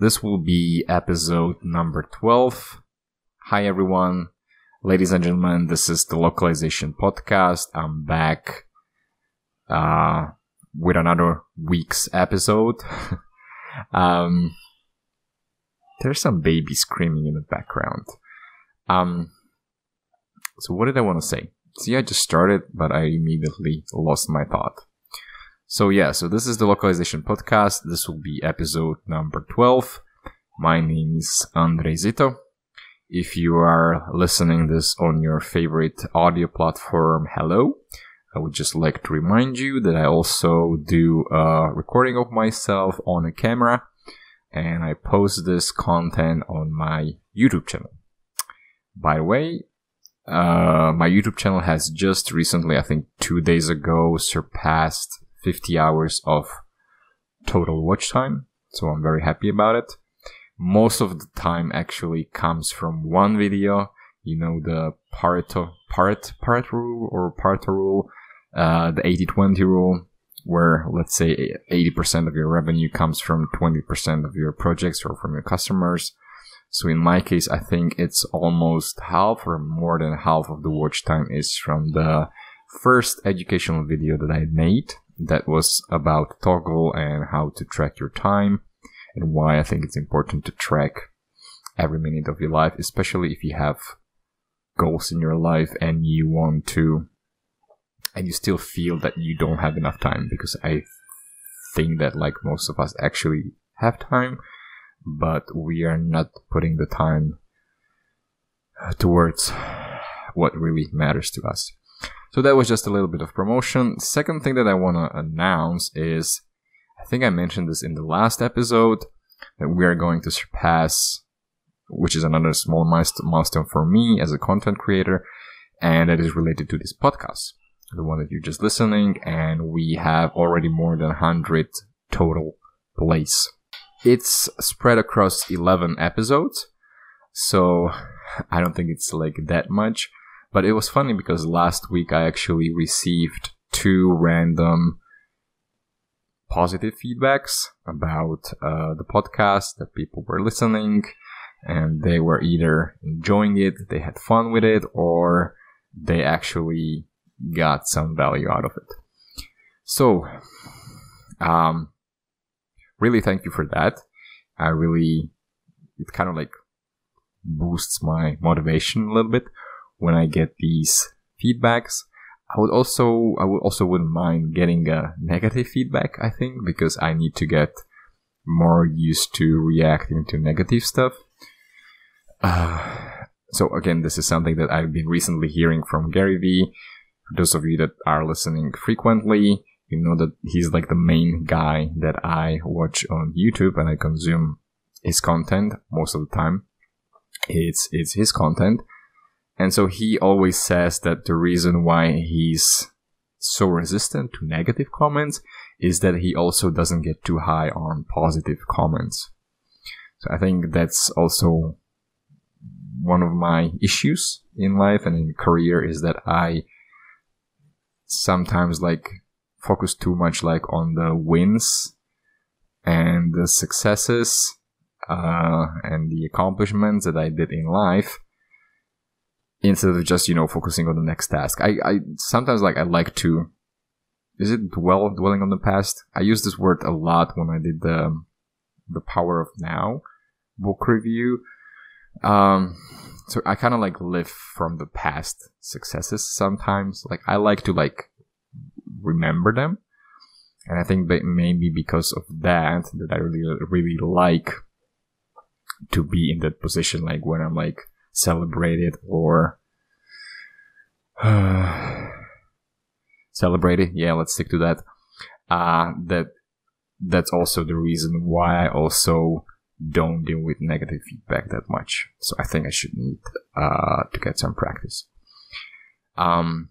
This will be episode number 12. Hi, everyone. Ladies and gentlemen, this is the Localization Podcast. I'm back uh, with another week's episode. um, there's some baby screaming in the background. Um, so what did I want to say? See, I just started, but I immediately lost my thought. So yeah, so this is the localization podcast. This will be episode number 12. My name is Andrei Zito. If you are listening this on your favorite audio platform, hello. I would just like to remind you that I also do a recording of myself on a camera and I post this content on my YouTube channel. By the way, uh, my YouTube channel has just recently, I think two days ago, surpassed 50 hours of total watch time. So I'm very happy about it. Most of the time actually comes from one video. You know, the Pareto, Pareto, Pareto rule or Pareto rule, uh, the 80-20 rule, where let's say 80% of your revenue comes from 20% of your projects or from your customers. So in my case, I think it's almost half or more than half of the watch time is from the first educational video that I made that was about Toggl and how to track your time and why I think it's important to track every minute of your life, especially if you have goals in your life and you want to and you still feel that you don't have enough time because I think that like most of us actually have time but we are not putting the time towards what really matters to us. So that was just a little bit of promotion. Second thing that I want to announce is I think I mentioned this in the last episode that we are going to surpass, which is another small milestone for me as a content creator, and that is related to this podcast, the one that you're just listening, and we have already more than 100 total plays. It's spread across 11 episodes, so I don't think it's like that much. But it was funny because last week I actually received two random positive feedbacks about uh, the podcast that people were listening and they were either enjoying it, they had fun with it, or they actually got some value out of it. So, um, really thank you for that. I really, it kind of like boosts my motivation a little bit when I get these feedbacks. I would also, I would also wouldn't mind getting a negative feedback, I think, because I need to get more used to reacting to negative stuff. Uh, so again, this is something that I've been recently hearing from Gary Vee. For those of you that are listening frequently, you know that he's like the main guy that I watch on YouTube and I consume his content most of the time. It's it's his content. And so he always says that the reason why he's so resistant to negative comments is that he also doesn't get too high on positive comments. So I think that's also one of my issues in life and in career is that I sometimes like focus too much like on the wins and the successes uh, and the accomplishments that I did in life instead of just you know focusing on the next task. I, I sometimes like I like to is it dwell dwelling on the past? I use this word a lot when I did the the Power of Now book review. Um, so I kind of like live from the past successes sometimes. Like I like to like remember them. And I think that maybe because of that, that I really, really like to be in that position, like when I'm like celebrated or celebrated. Yeah, let's stick to that. Uh, that that's also the reason why I also don't deal with negative feedback that much. So I think I should need uh, to get some practice. Um,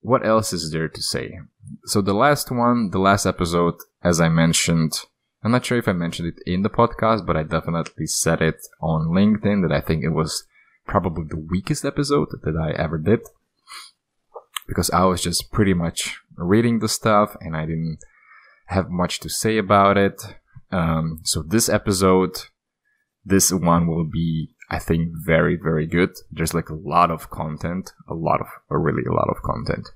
what else is there to say? So the last one, the last episode, as I mentioned, I'm not sure if I mentioned it in the podcast, but I definitely said it on LinkedIn that I think it was probably the weakest episode that I ever did. Because I was just pretty much reading the stuff and I didn't have much to say about it. Um, so this episode this one will be, I think, very, very good. There's like a lot of content, a lot of, really a lot of content.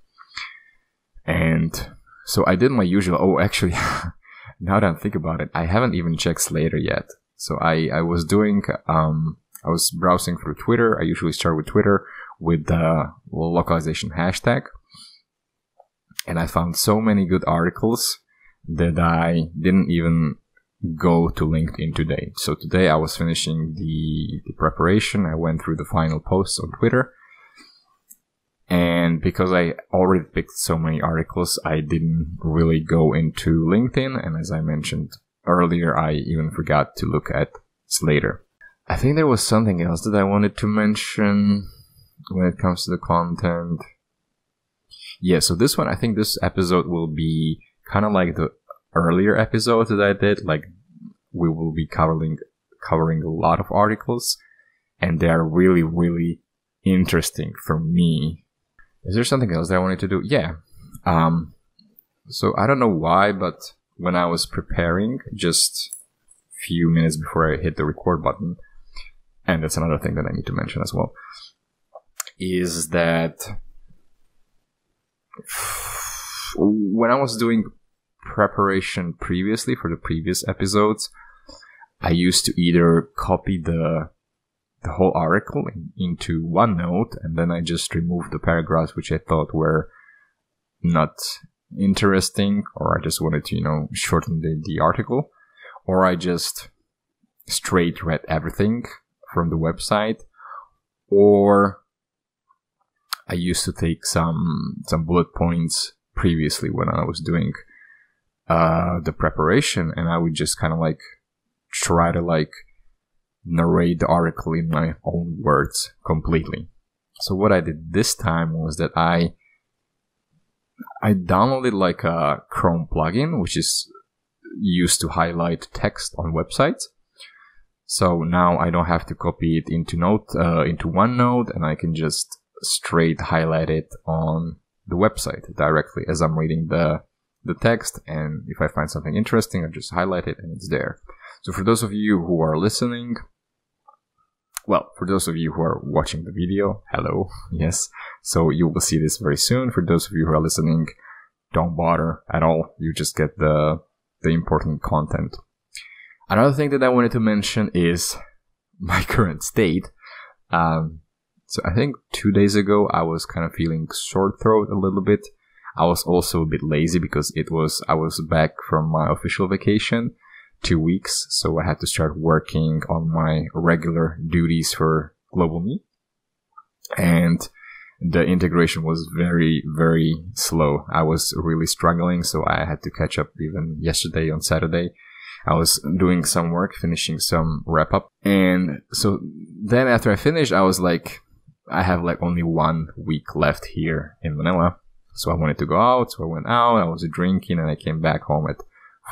And so I did my usual, oh, actually, now that I think about it, I haven't even checked Slator yet. So I, I was doing, um, I was browsing through Twitter. I usually start with Twitter with the localization hashtag. And I found so many good articles that I didn't even go to LinkedIn today. So today I was finishing the, the preparation. I went through the final posts on Twitter. And because I already picked so many articles, I didn't really go into LinkedIn. And as I mentioned earlier, I even forgot to look at Slator. I think there was something else that I wanted to mention when it comes to the content. Yeah, so this one, I think this episode will be kind of like the earlier episodes that I did. Like, we will be covering covering a lot of articles, and they are really, really interesting for me. Is there something else that I wanted to do? Yeah. Um, so I don't know why, but when I was preparing, just few minutes before I hit the record button, and that's another thing that I need to mention as well, is that when I was doing preparation previously for the previous episodes, I used to either copy the the whole article in, into OneNote and then I just removed the paragraphs which I thought were not interesting or I just wanted to, you know, shorten the, the article. Or I just straight read everything from the website. Or I used to take some some bullet points previously when I was doing uh, the preparation, and I would just kind of like try to like narrate the article in my own words completely. So what I did this time was that I I downloaded like a Chrome plugin, which is used to highlight text on websites. So now I don't have to copy it into Note uh, into OneNote, and I can just straight highlight it on the website directly as I'm reading the the text and if I find something interesting, I just highlight it and it's there. So for those of you who are listening, well, for those of you who are watching the video, hello, yes. So you will see this very soon. For those of you who are listening, don't bother at all. You just get the the important content. Another thing that I wanted to mention is my current state. Um, so I think two days ago I was kind of feeling sore throat a little bit. I was also a bit lazy because it was I was back from my official vacation two weeks, so I had to start working on my regular duties for Global Me. And the integration was very, very slow. I was really struggling, so I had to catch up even yesterday on Saturday. I was doing some work, finishing some wrap up. And so then after I finished, I was like, I have like only one week left here in Manila. So I wanted to go out, so I went out. I was drinking, and I came back home at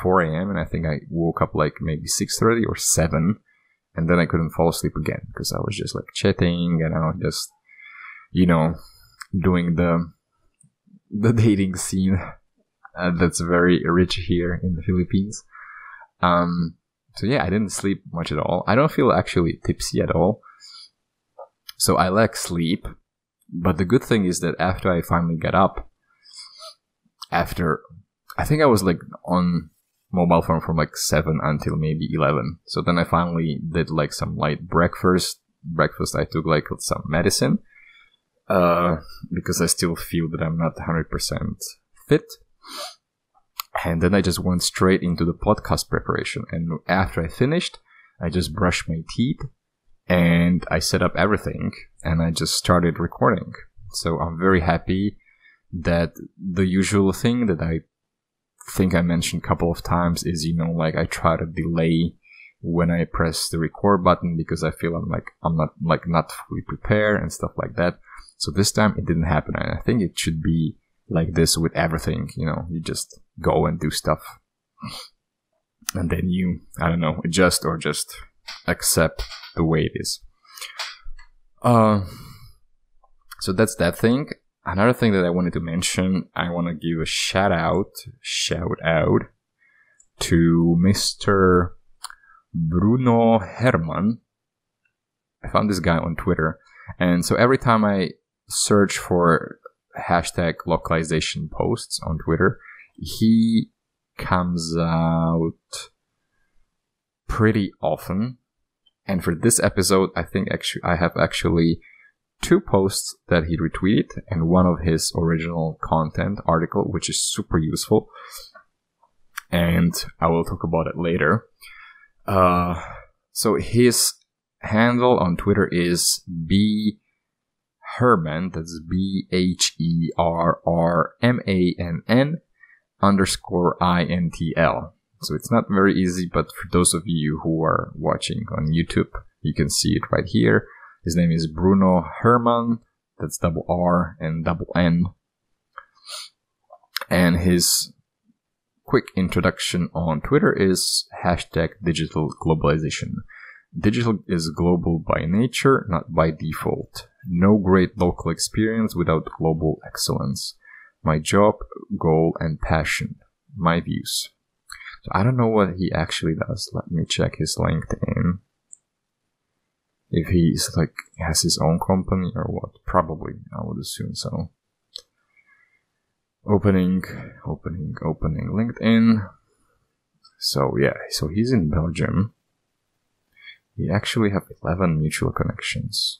4 a.m. and I think I woke up like maybe 6:30 or 7, and then I couldn't fall asleep again because I was just like chatting and I was just, you know, doing the the dating scene uh, that's very rich here in the Philippines. Um, so yeah, I didn't sleep much at all. I don't feel actually tipsy at all. So I lack sleep. But the good thing is that after I finally got up, after I think I was like on mobile phone from like 7 until maybe 11. So then I finally did like some light breakfast. Breakfast, I took like some medicine uh, because I still feel that I'm not 100% fit. And then I just went straight into the podcast preparation. And after I finished, I just brushed my teeth and I set up everything and I just started recording. So I'm very happy that the usual thing that I think I mentioned a couple of times is, you know, like I try to delay when I press the record button because I feel I'm like, I'm not like not fully prepared and stuff like that. So this time it didn't happen. And I think it should be like this with everything, you know, you just go and do stuff. And then you, I don't know, adjust or just accept the way it is. Uh, so that's that thing. Another thing that I wanted to mention, I want to give a shout out, shout out to Mr. Bruno Herrmann. I found this guy on Twitter. And so every time I search for hashtag localization posts on Twitter, he comes out pretty often. And for this episode, I think actually I have actually two posts that he retweeted and one of his original content article, which is super useful. And I will talk about it later. Uh, so his handle on Twitter is B Herrmann. That's B H E R R M A N N underscore I N T L. So it's not very easy, but for those of you who are watching on YouTube, you can see it right here. His name is Bruno Herrmann. That's double R and double N. And his quick introduction on Twitter is hashtag digital globalization. Digital is global by nature, not by default. No great local experience without global excellence. My job, goal, and passion. My views. So I don't know what he actually does. Let me check his LinkedIn. If he's like has his own company or what? Probably, I would assume so. Opening, opening, opening LinkedIn. So yeah, so he's in Belgium. We actually have 11 mutual connections.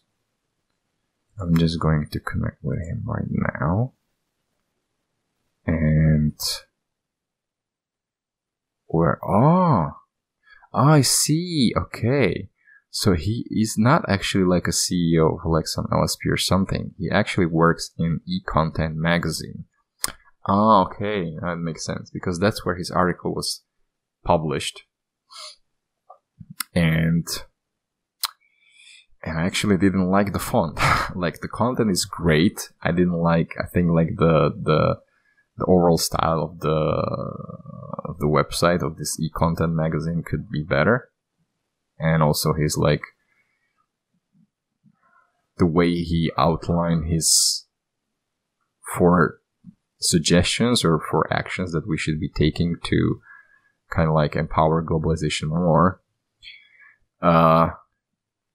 I'm just going to connect with him right now. And where? Oh, I see. Okay. So he is not actually like a CEO of like some LSP or something. He actually works in e-content magazine. Ah, okay. That makes sense because that's where his article was published. And and I actually didn't like the font. like the content is great. I didn't like I think like the the the overall style of the of the website of this e-content magazine could be better. And also his like the way he outlined his four suggestions or for actions that we should be taking to kind of like empower globalization more uh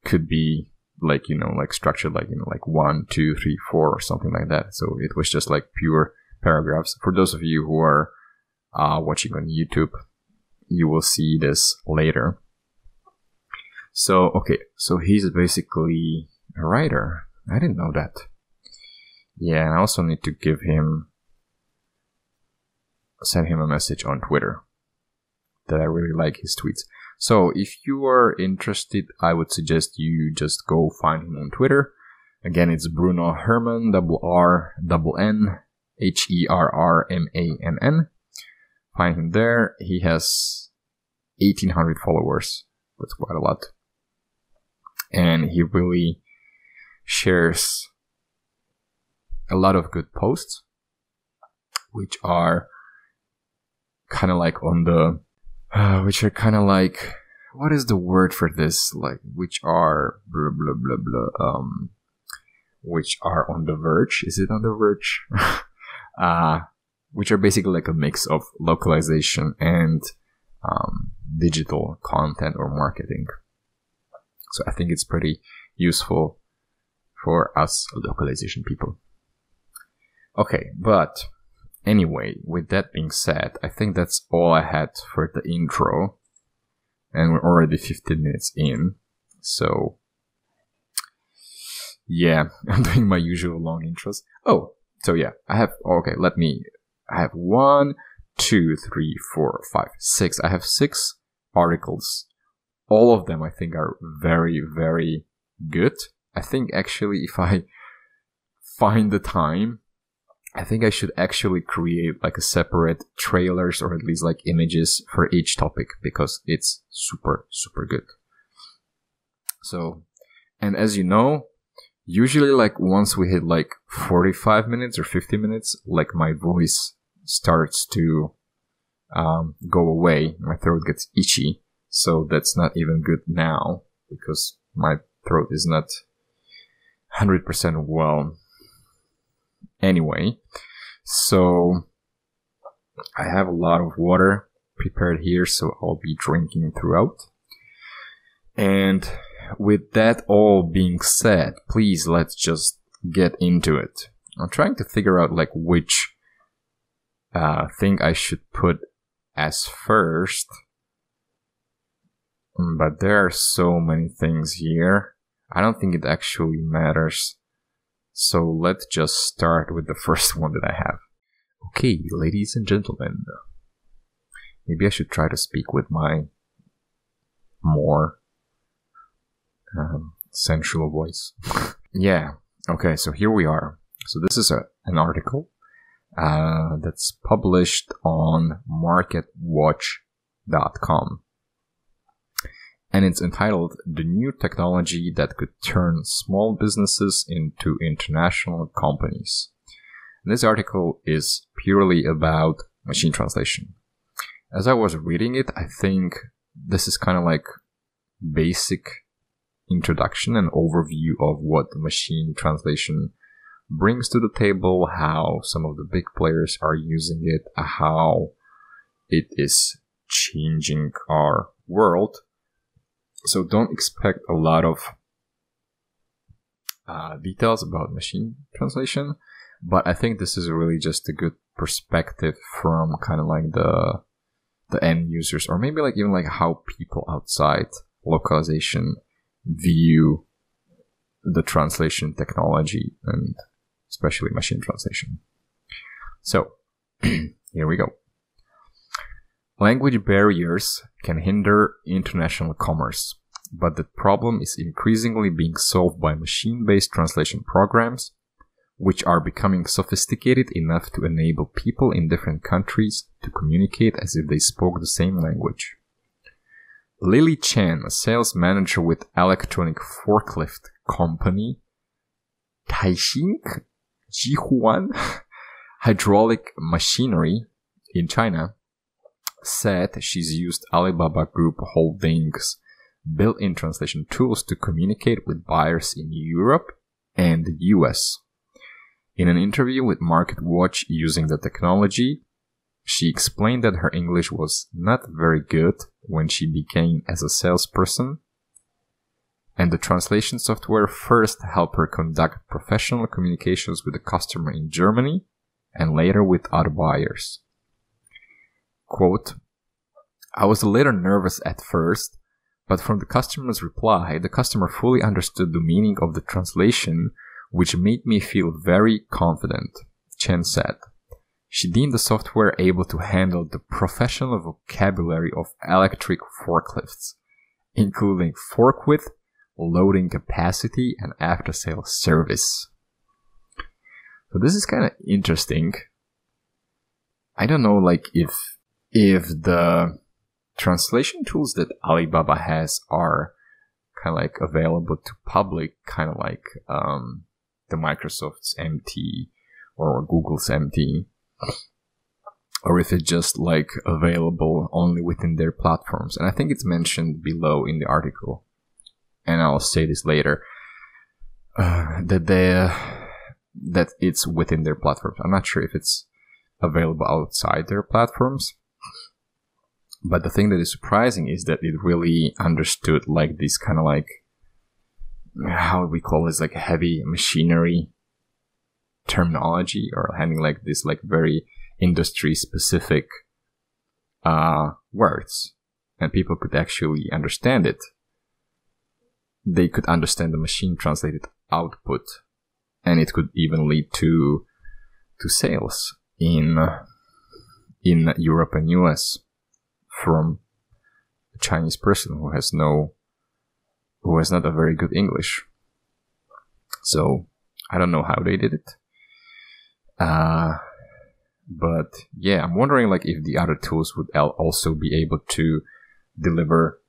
could be like you know like structured like you know like one two three four or something like that. So it was just like pure paragraphs. For those of you who are uh, watching on YouTube, you will see this later. So, okay, so he's basically a writer. I didn't know that. Yeah, and I also need to give him, send him a message on Twitter that I really like his tweets. So, if you are interested, I would suggest you just go find him on Twitter. Again, it's Bruno Herrmann, double R, double N, H E R R M A N N. Find him there. He has 1800 followers. That's quite a lot. And he really shares a lot of good posts, which are kind of like on the, uh, which are kind of like, what is the word for this? Like, which are blah, blah, blah, blah, um, which are on the verge. Is it on the verge? uh, which are basically like a mix of localization and um, digital content or marketing. So I think it's pretty useful for us localization people. Okay, but anyway, with that being said, I think that's all I had for the intro. And we're already 15 minutes in. So, yeah, I'm doing my usual long intros. Oh, so yeah, I have, oh, okay, let me, I have one, two, three, four, five, six. I have six articles. All of them I think are very, very good. I think actually if I find the time, I think I should actually create like a separate trailers or at least like images for each topic because it's super, super good. So, and as you know, usually like once we hit like 45 minutes or 50 minutes like my voice starts to um, go away. My throat gets itchy. So that's not even good now because my throat is not 100% well. Anyway so i have a lot of water prepared here so i'll be drinking throughout. And with that all being said, please let's just get into it. I'm trying to figure out like which uh, thing I should put as first. Mm, but there are so many things here. I don't think it actually matters. So let's just start with the first one that I have. Okay, ladies and gentlemen. Maybe I should try to speak with my more um, sensual voice. yeah. Okay, so here we are. So this is a, an article uh, that's published on marketwatch.com. And it's entitled The New Technology That Could Turn Small Businesses into International Companies. And this article is purely about machine translation. As I was reading it, I think this is kind of like basic introduction and overview of what machine translation brings to the table, how some of the big players are using it, how it is changing our world. So don't expect a lot of uh, details about machine translation, but I think this is really just a good perspective from kind of like the the end users, or maybe like even like how people outside localization view the translation technology and especially machine translation. So, here we go. Language barriers can hinder international commerce, but the problem is increasingly being solved by machine based translation programs, which are becoming sophisticated enough to enable people in different countries to communicate as if they spoke the same language. Lily Chen, a sales manager with electronic forklift company Taixing Jihuan Hydraulic Machinery in China, said she's used Alibaba Group Holdings built-in translation tools to communicate with buyers in Europe and the US. In an interview with Market Watch using the technology, she explained that her English was not very good when she began as a salesperson, and the translation software first helped her conduct professional communications with the customer in Germany and later with other buyers. Quote, I was a little nervous at first, but from the customer's reply, the customer fully understood the meaning of the translation, which made me feel very confident, Chen said. She deemed the software able to handle the professional vocabulary of electric forklifts, including fork width, loading capacity, and after sales service. So this is kind of interesting. I don't know, like if if the translation tools that Alibaba has are kind of like available to public, kind of like um, the Microsoft's MT or Google's MT, or if it's just like available only within their platforms. And I think it's mentioned below in the article, and I'll say this later uh, that they uh, that it's within their platforms. I'm not sure if it's available outside their platforms but the thing that is surprising is that it really understood like this kind of like how we call this like heavy machinery terminology or having like this like very industry specific uh, words and people could actually understand it they could understand the machine translated output and it could even lead to to sales in in Europe and US from a Chinese person who has no, who has not a very good English. So I don't know how they did it. Uh, but yeah, I'm wondering like if the other tools would also be able to deliver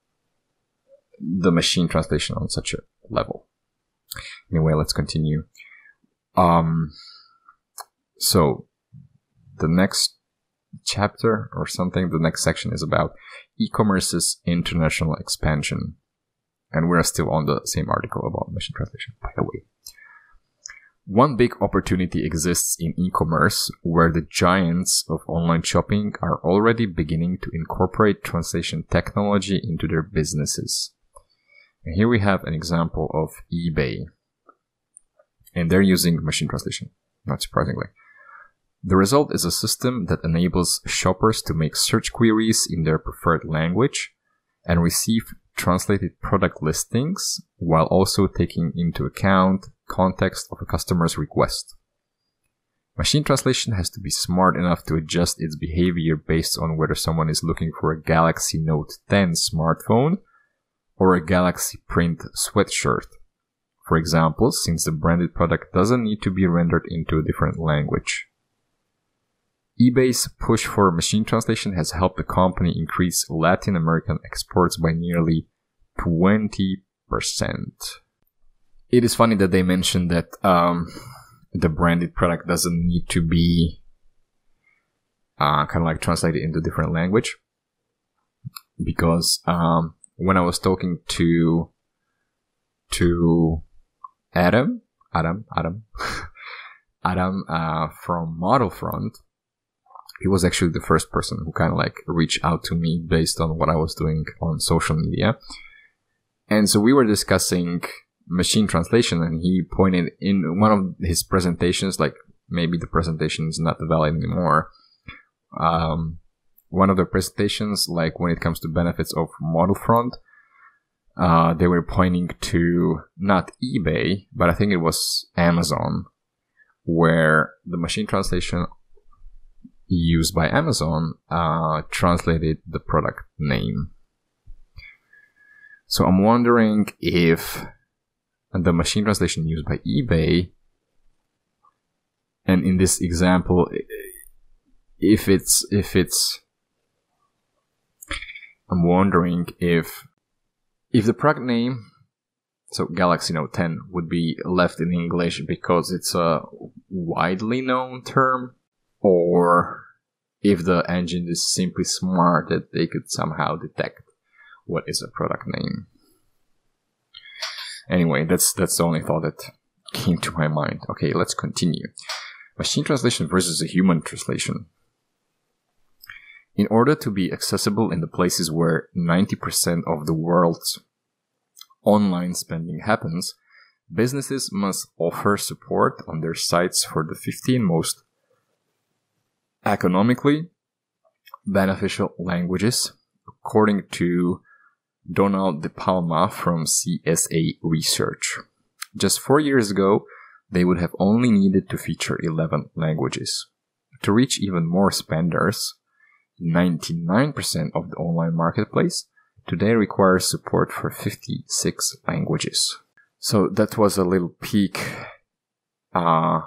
the machine translation on such a level. Anyway, let's continue. Um, so the next chapter or something, the next section is about e-commerce's international expansion. And we're still on the same article about machine translation, by the way. One big opportunity exists in e-commerce where the giants of online shopping are already beginning to incorporate translation technology into their businesses. And here we have an example of eBay. And they're using machine translation, not surprisingly. The result is a system that enables shoppers to make search queries in their preferred language and receive translated product listings while also taking into account context of a customer's request. Machine translation has to be smart enough to adjust its behavior based on whether someone is looking for a Galaxy Note 10 smartphone or a Galaxy print sweatshirt. For example, since the branded product doesn't need to be rendered into a different language. eBay's push for machine translation has helped the company increase Latin American exports by nearly 20%. It is funny that they mentioned that um, the branded product doesn't need to be uh, kind of like translated into different language. Because um, when I was talking to to Adam, Adam, Adam, Adam uh, from Modelfront, he was actually the first person who kind of like reached out to me based on what I was doing on social media, and so we were discussing machine translation and he pointed in one of his presentations like maybe the presentation is not valid anymore. Um, one of the presentations like when it comes to benefits of Modelfront uh, they were pointing to not ebay but i think it was amazon where the machine translation used by amazon uh, translated the product name. So i'm wondering if the machine translation used by eBay. And in this example, if it's, if it's, I'm wondering if, if the product name, so Galaxy Note 10 would be left in English because it's a widely known term, or if the engine is simply smart that they could somehow detect what is a product name. Anyway, that's that's the only thought that came to my mind. Okay, let's continue. Machine translation versus a human translation. In order to be accessible in the places where 90% of the world's online spending happens, businesses must offer support on their sites for the 15 most economically beneficial languages, according to Donald De Palma from CSA Research. Just four years ago, they would have only needed to feature 11 languages. To reach even more spenders, 99% of the online marketplace today requires support for 56 languages. So that was a little peek uh,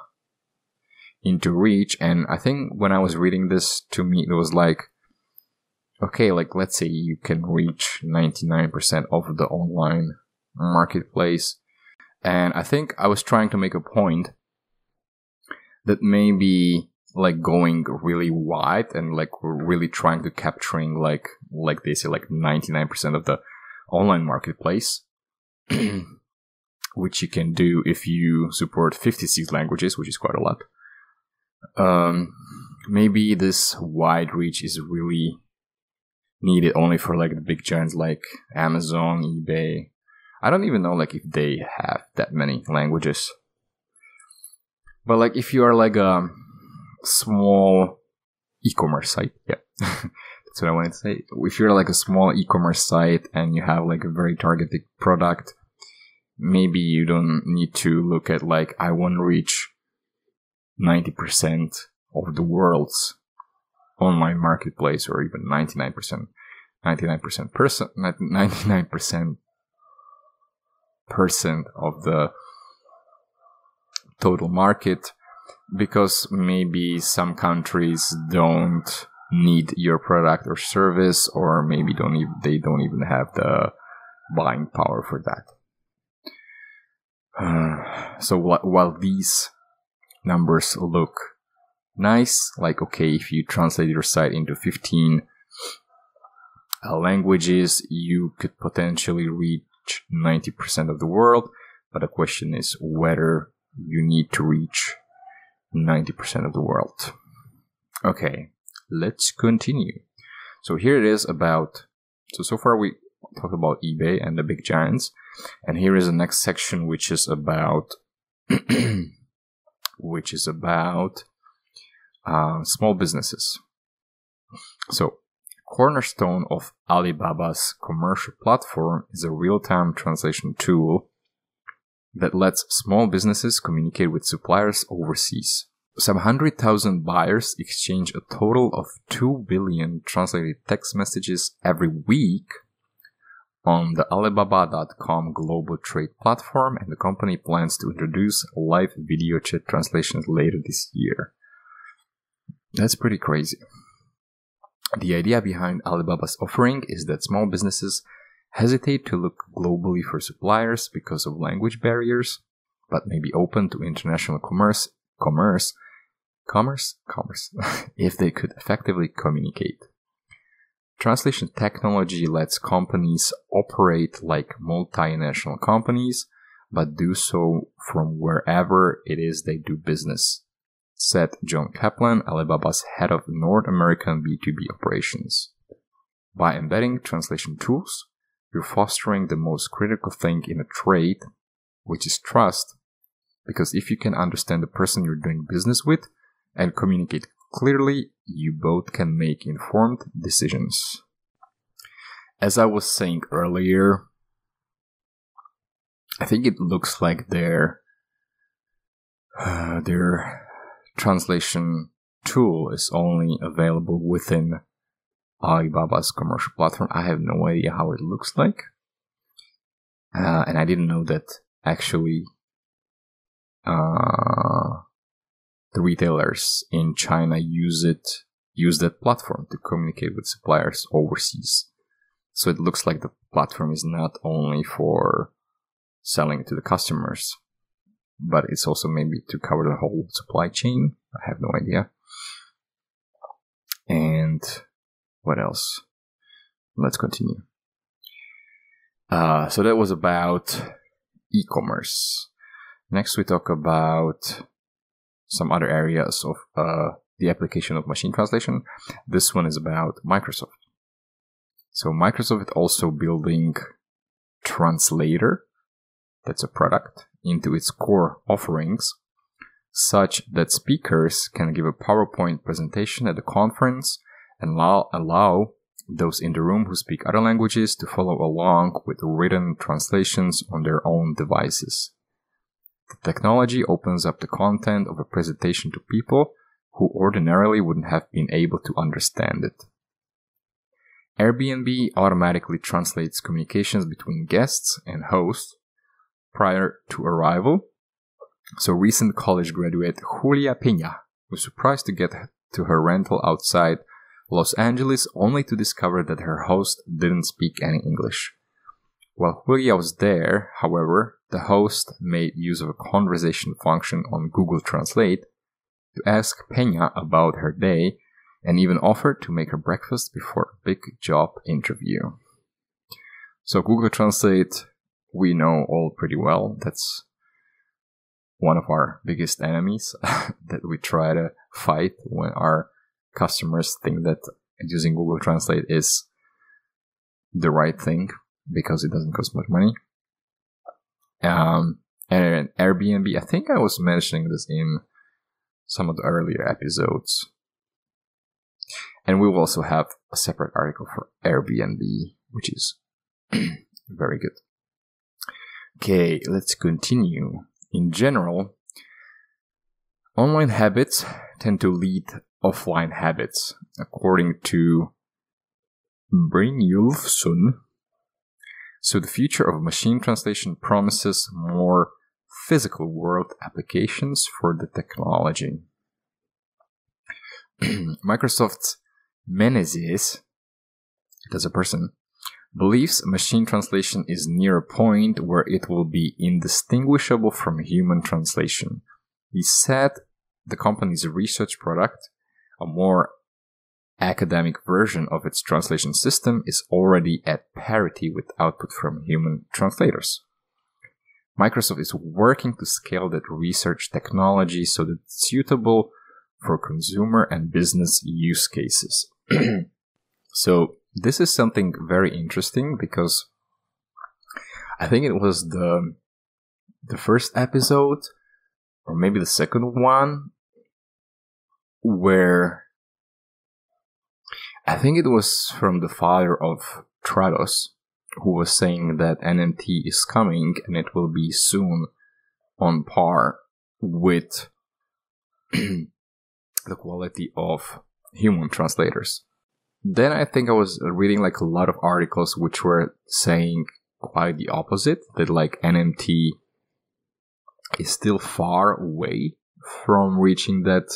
into reach, and I think when I was reading this, to me it was like, okay, like let's say you can reach 99% of the online marketplace. And I think I was trying to make a point that maybe like going really wide and like really trying to capturing like like they say like 99% of the online marketplace which you can do if you support 56 languages which is quite a lot um maybe this wide reach is really needed only for like the big giants like Amazon, eBay. I don't even know like if they have that many languages. But like if you are like a small e-commerce site, yeah. That's what I wanted to say. If you're like a small e-commerce site and you have like a very targeted product, maybe you don't need to look at like I want to reach 90% of the world's online marketplace or even 99%, 99%, 99% of the total market because maybe some countries don't need your product or service or maybe don't even, they don't even have the buying power for that. Uh, so wh- while these numbers look nice. Like, okay, if you translate your site into 15 uh, languages, you could potentially reach 90% of the world. But the question is whether you need to reach 90% of the world. Okay, let's continue. So here it is about, so, so far we talked about eBay and the big giants. And here is the next section, which is about, which is about uh, small businesses. So, cornerstone of Alibaba's commercial platform is a real-time translation tool that lets small businesses communicate with suppliers overseas. Some hundred thousand buyers exchange a total of 2 billion translated text messages every week on the Alibaba.com global trade platform, and the company plans to introduce live video chat translations later this year. That's pretty crazy. The idea behind Alibaba's offering is that small businesses hesitate to look globally for suppliers because of language barriers, but may be open to international commerce, commerce, commerce, commerce, if they could effectively communicate. Translation technology lets companies operate like multinational companies, but do so from wherever it is they do business, said John Caplan, Alibaba's head of North American B2B operations. By embedding translation tools, you're fostering the most critical thing in a trade, which is trust. Because if you can understand the person you're doing business with and communicate clearly, you both can make informed decisions. As I was saying earlier, I think it looks like their uh, their translation tool is only available within Alibaba's commercial platform. I have no idea how it looks like. Uh, and I didn't know that actually uh, the retailers in China use it, use that platform to communicate with suppliers overseas. So it looks like the platform is not only for selling to the customers, but it's also maybe to cover the whole supply chain. I have no idea. And what else? Let's continue. Uh, so that was about e-commerce. Next, we talk about some other areas of uh, the application of machine translation. This one is about Microsoft. So Microsoft also building Translator, that's a product, into its core offerings, such that speakers can give a PowerPoint presentation at a conference and allow, allow those in the room who speak other languages to follow along with written translations on their own devices. The technology opens up the content of a presentation to people who ordinarily wouldn't have been able to understand it. Airbnb automatically translates communications between guests and hosts prior to arrival. So recent college graduate Julia Peña was surprised to get to her rental outside Los Angeles only to discover that her host didn't speak any English. While Julia was there, however, the host made use of a conversation function on Google Translate to ask Peña about her day and even offered to make her breakfast before a big job interview. So Google Translate, we know all pretty well. That's one of our biggest enemies that we try to fight when our customers think that using Google Translate is the right thing because it doesn't cost much money. Um, and Airbnb, I think I was mentioning this in some of the earlier episodes. And we will also have a separate article for Airbnb, which is very good. Okay, let's continue. In general, online habits tend to lead offline habits, according to Brynjolfsson. So the future of machine translation promises more physical world applications for the technology. Microsoft's Menezes, that's a person, believes machine translation is near a point where it will be indistinguishable from human translation. He said the company's research product a more academic version of its translation system is already at parity with output from human translators. Microsoft is working to scale that research technology so that it's suitable for consumer and business use cases. so this is something very interesting because I think it was the the first episode or maybe the second one where I think it was from the father of Trados who was saying that NMT is coming and it will be soon on par with the quality of human translators. Then I think I was reading like a lot of articles which were saying quite the opposite that like NMT is still far away from reaching that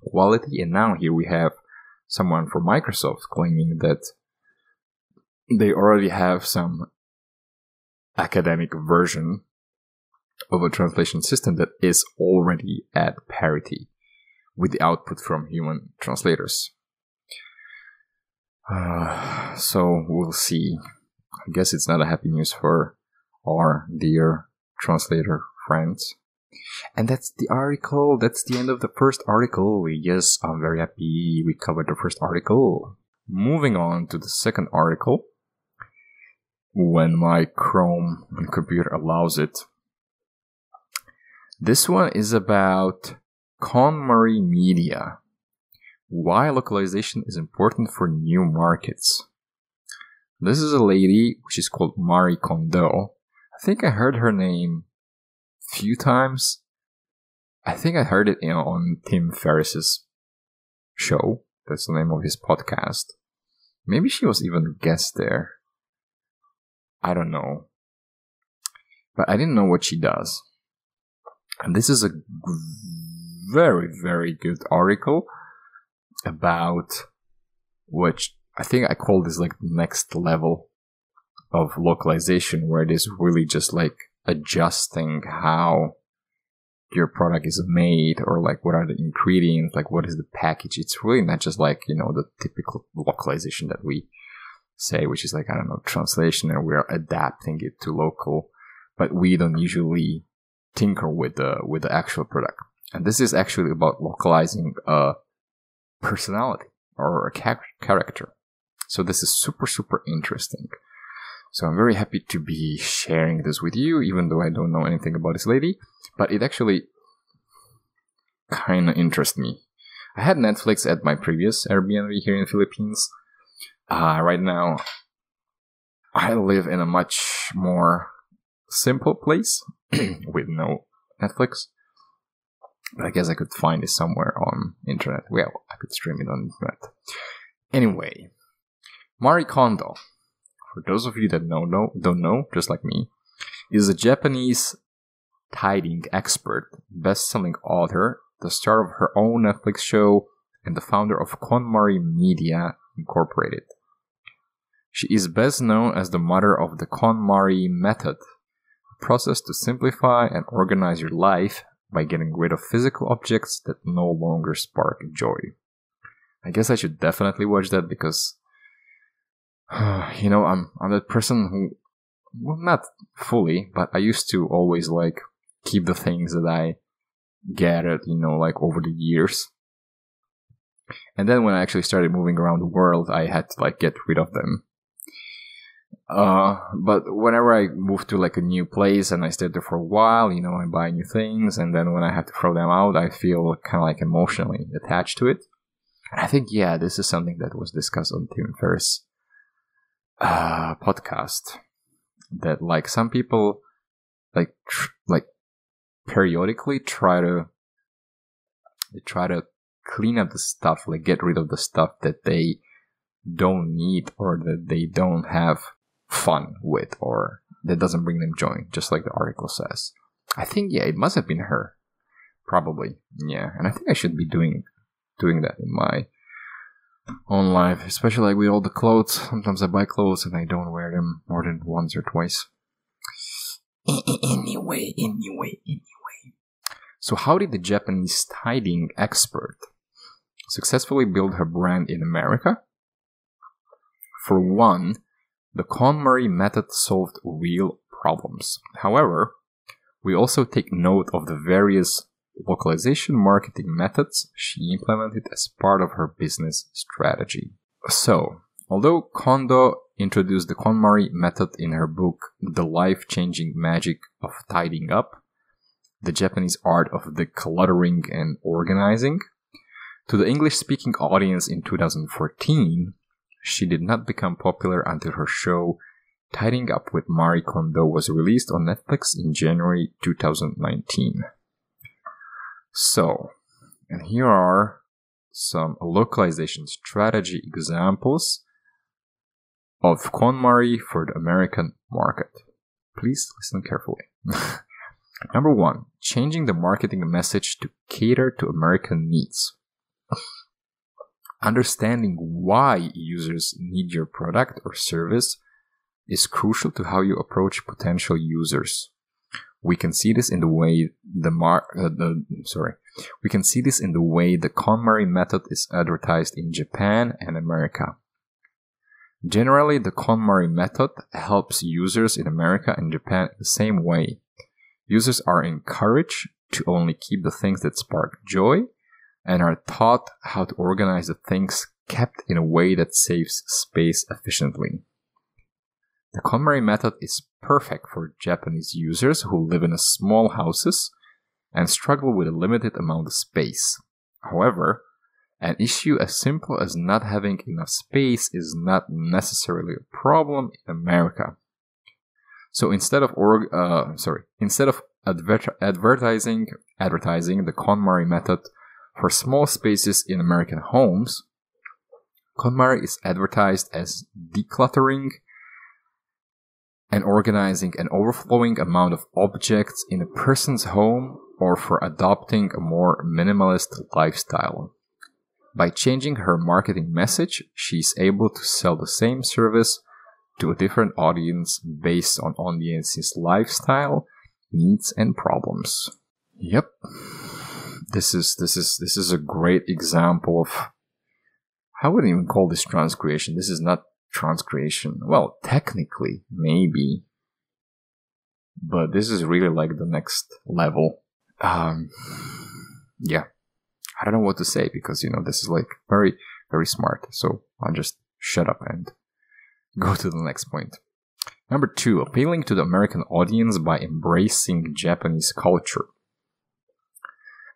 quality. And now here we have someone from Microsoft claiming that they already have some academic version of a translation system that is already at parity with the output from human translators. Uh, so we'll see. I guess it's not a happy news for our dear translator friends. And that's the article. That's the end of the first article. Yes, I'm very happy we covered the first article. Moving on to the second article. When my Chrome computer allows it. This one is about KonMari Media. Why localization is important for new markets. This is a lady, which is called Marie Kondo. I think I heard her name a few times. I think I heard it on Tim Ferriss's show. That's the name of his podcast. Maybe she was even a guest there. I don't know. But I didn't know what she does. And this is a very, very good article about which I think I call this like next level of localization where it is really just like adjusting how your product is made or like what are the ingredients, like what is the package. It's really not just like, you know, the typical localization that we say, which is like, I don't know, translation and we're adapting it to local, but we don't usually tinker with the, with the actual product. And this is actually about localizing a personality or a character. So this is super, super interesting. So I'm very happy to be sharing this with you, even though I don't know anything about this lady. But it actually kind of interests me. I had Netflix at my previous Airbnb here in the Philippines. Uh, right now, I live in a much more simple place with no Netflix. I guess I could find it somewhere on internet. Well, I could stream it on internet. Anyway, Marie Kondo, for those of you that know, know don't know, just like me, is a Japanese tidying expert, best-selling author, the star of her own Netflix show, and the founder of KonMari Media Incorporated. She is best known as the mother of the KonMari method, a process to simplify and organize your life by getting rid of physical objects that no longer spark joy. I guess I should definitely watch that because, you know, I'm I'm that person who, well, not fully, but I used to always like keep the things that I gathered, you know, like over the years. And then when I actually started moving around the world, I had to like get rid of them uh, but whenever I move to like a new place and I stay there for a while, you know, I buy new things, and then when I have to throw them out, I feel kind of like emotionally attached to it. And I think, yeah, this is something that was discussed on Tim Ferriss uh, podcast. That like some people, like tr- like periodically try to they try to clean up the stuff, like get rid of the stuff that they don't need or that they don't have fun with or that doesn't bring them joy, just like the article says. I think yeah, it must have been her. Probably. Yeah. And I think I should be doing doing that in my own life, especially like with all the clothes. Sometimes I buy clothes and I don't wear them more than once or twice. Anyway, anyway, anyway. So, how did the Japanese tidying expert successfully build her brand in America? For one, the KonMari method solved real problems. However, we also take note of the various localization marketing methods she implemented as part of her business strategy. So, Although Kondo introduced the KonMari method in her book The Life Changing Magic of Tidying Up, the Japanese art of decluttering and organizing, to the English speaking audience in 2014, she did not become popular until her show Tidying Up with Marie Kondo was released on Netflix in January 2019. So, and here are some localization strategy examples of KonMari for the American market. Please listen carefully. Number one, changing the marketing message to cater to American needs. Understanding why users need your product or service is crucial to how you approach potential users. We can see this in the way the mar uh, the sorry, we can see this in the way the KonMari method is advertised in Japan and America. Generally, the KonMari method helps users in America and Japan the same way. Users are encouraged to only keep the things that spark joy and are taught how to organize the things kept in a way that saves space efficiently. The KonMari method is perfect for Japanese users who live in small houses and struggle with a limited amount of space. However, an issue as simple as not having enough space is not necessarily a problem in America. So instead of org, uh, sorry, instead of adver- advertising advertising the KonMari method for small spaces in American homes, KonMari is advertised as decluttering and organizing an overflowing amount of objects in a person's home or for adopting a more minimalist lifestyle. By changing her marketing message, she's able to sell the same service to a different audience based on audience's lifestyle, needs, and problems. Yep. This is this is this is a great example of I wouldn't even call this transcreation. This is not transcreation. Well, technically, maybe. But this is really like the next level. Um, yeah. I don't know what to say because, you know, this is like very, very smart. So I'll just shut up and go to the next point. Number two, appealing to the American audience by embracing Japanese culture.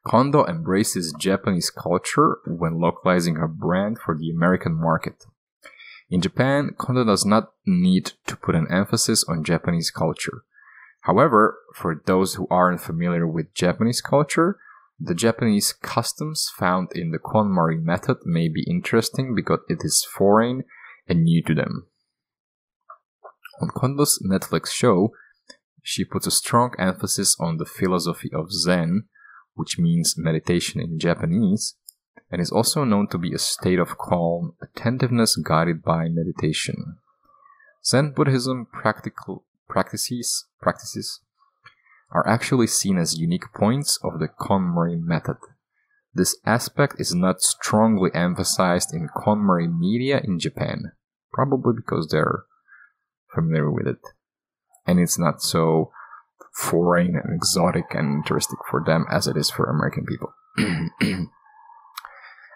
Kondo embraces Japanese culture when localizing her brand for the American market. In Japan, Kondo does not need to put an emphasis on Japanese culture. However, for those who aren't familiar with Japanese culture, the Japanese customs found in the KonMari method may be interesting because it is foreign and new to them. On Kondo's Netflix show, she puts a strong emphasis on the philosophy of Zen, which means meditation in Japanese, and is also known to be a state of calm, attentiveness guided by meditation. Zen Buddhism practical practices practices are actually seen as unique points of the KonMari method. This aspect is not strongly emphasized in KonMari media in Japan, probably because they're familiar with it. And it's not so foreign and exotic and interesting for them as it is for American people.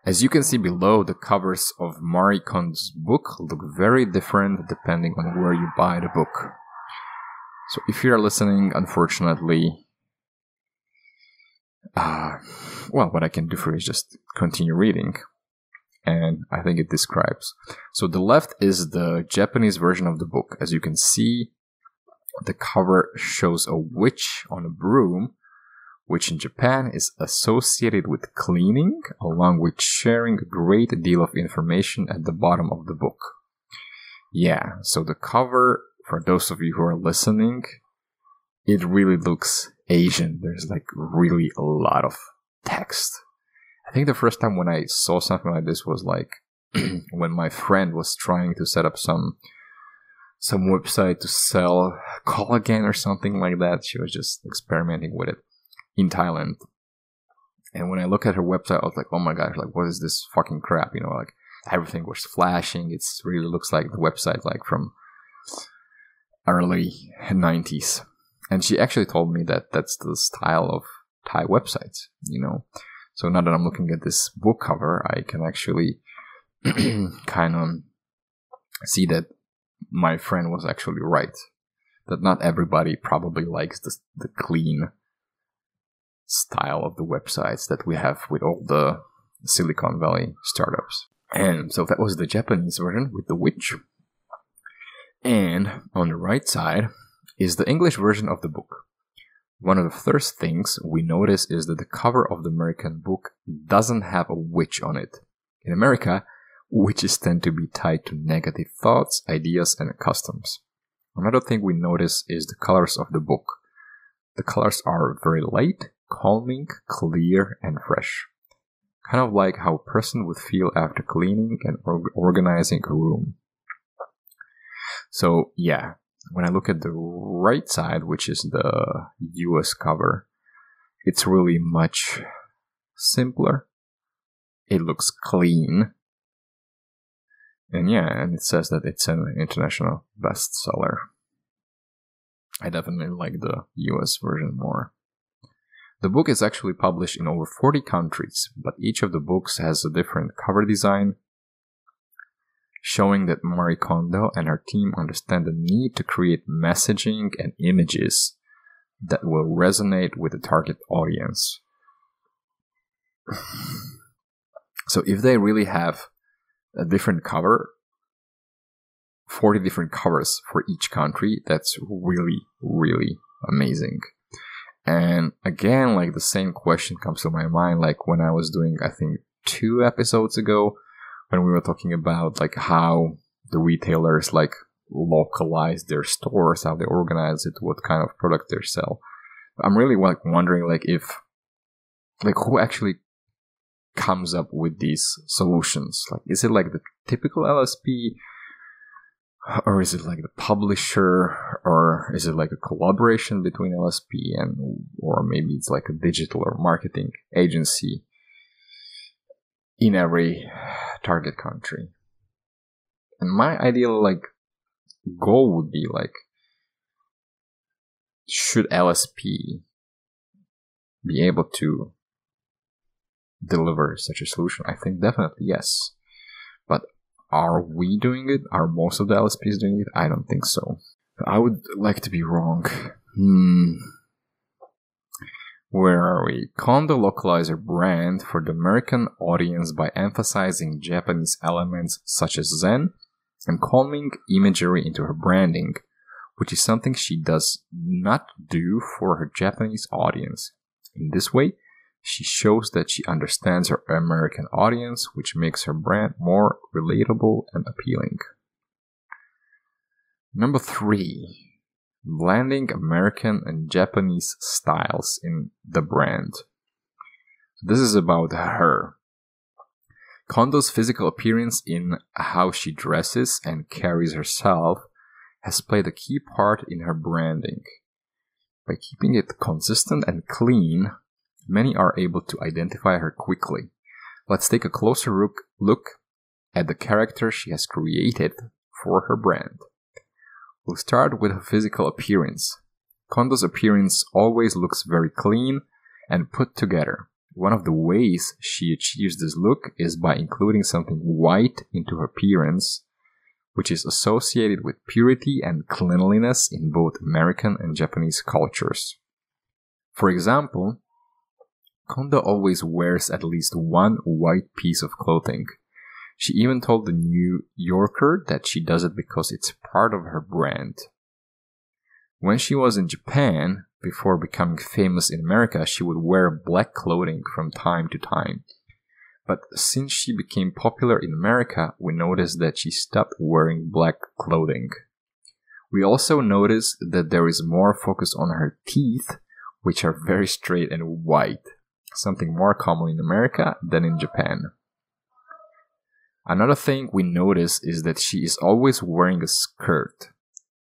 as you can see below, the covers of Marie Kondo's book look very different depending on where you buy the book. So if you're listening, unfortunately, uh, well, what I can do for you is just continue reading. And I think it describes. So the left is the Japanese version of the book. As you can see, the cover shows a witch on a broom, which in Japan is associated with cleaning, along with sharing a great deal of information at the bottom of the book. Yeah, so the cover for those of you who are listening, it really looks Asian. There's like really a lot of text. I think the first time when I saw something like this was like when my friend was trying to set up some some website to sell collagen or something like that. She was just experimenting with it in Thailand. And when I look at her website, I was like, oh my gosh, like what is this fucking crap? You know, like everything was flashing. It really looks like the website like from early 90s. And she actually told me that that's the style of Thai websites, you know. So now that I'm looking at this book cover, I can actually kind of see that my friend was actually right. That not everybody probably likes the, the clean style of the websites that we have with all the Silicon Valley startups. And so that was the Japanese version with the witch. And on the right side is the English version of the book. One of the first things we notice is that the cover of the American book doesn't have a witch on it. In America, witches tend to be tied to negative thoughts, ideas, and customs. Another thing we notice is the colors of the book. The colors are very light, calming, clear, and fresh. Kind of like how a person would feel after cleaning and organizing a room. So, yeah, when I look at the right side, which is the US cover, it's really much simpler. It looks clean. And yeah, and it says that it's an international bestseller. I definitely like the US version more. The book is actually published in over 40 countries, but each of the books has a different cover design, showing that Marie Kondo and her team understand the need to create messaging and images that will resonate with the target audience. so if they really have a different cover, 40 different covers for each country, that's really, really amazing. And again, like the same question comes to my mind, like when I was doing, I think, two episodes ago, when we were talking about like how the retailers like localize their stores, how they organize it, what kind of product they sell. I'm really like wondering like if like who actually comes up with these solutions? Like is it like the typical LSP or is it like the publisher or is it like a collaboration between LSP and or maybe it's like a digital or marketing agency in every target country. And my ideal like goal would be like should LSP be able to deliver such a solution? I think definitely yes. But are we doing it? Are most of the LSPs doing it? I don't think so. I would like to be wrong. Hmm. Where are we? Kondo localize her brand for the American audience by emphasizing Japanese elements such as Zen and calming imagery into her branding, which is something she does not do for her Japanese audience. In this way, she shows that she understands her American audience, which makes her brand more relatable and appealing. Number three, blending American and Japanese styles in the brand. This is about her. Kondo's physical appearance in how she dresses and carries herself has played a key part in her branding. By keeping it consistent and clean, many are able to identify her quickly. Let's take a closer look, look at the character she has created for her brand. We'll start with her physical appearance. Kondo's appearance always looks very clean and put together. One of the ways she achieves this look is by including something white into her appearance, which is associated with purity and cleanliness in both American and Japanese cultures. For example, Kondo always wears at least one white piece of clothing. She even told the New Yorker that she does it because it's part of her brand. When she was in Japan, before becoming famous in America, she would wear black clothing from time to time. But since she became popular in America, we noticed that she stopped wearing black clothing. We also notice that there is more focus on her teeth, which are very straight and white, something more common in America than in Japan. Another thing we notice is that she is always wearing a skirt.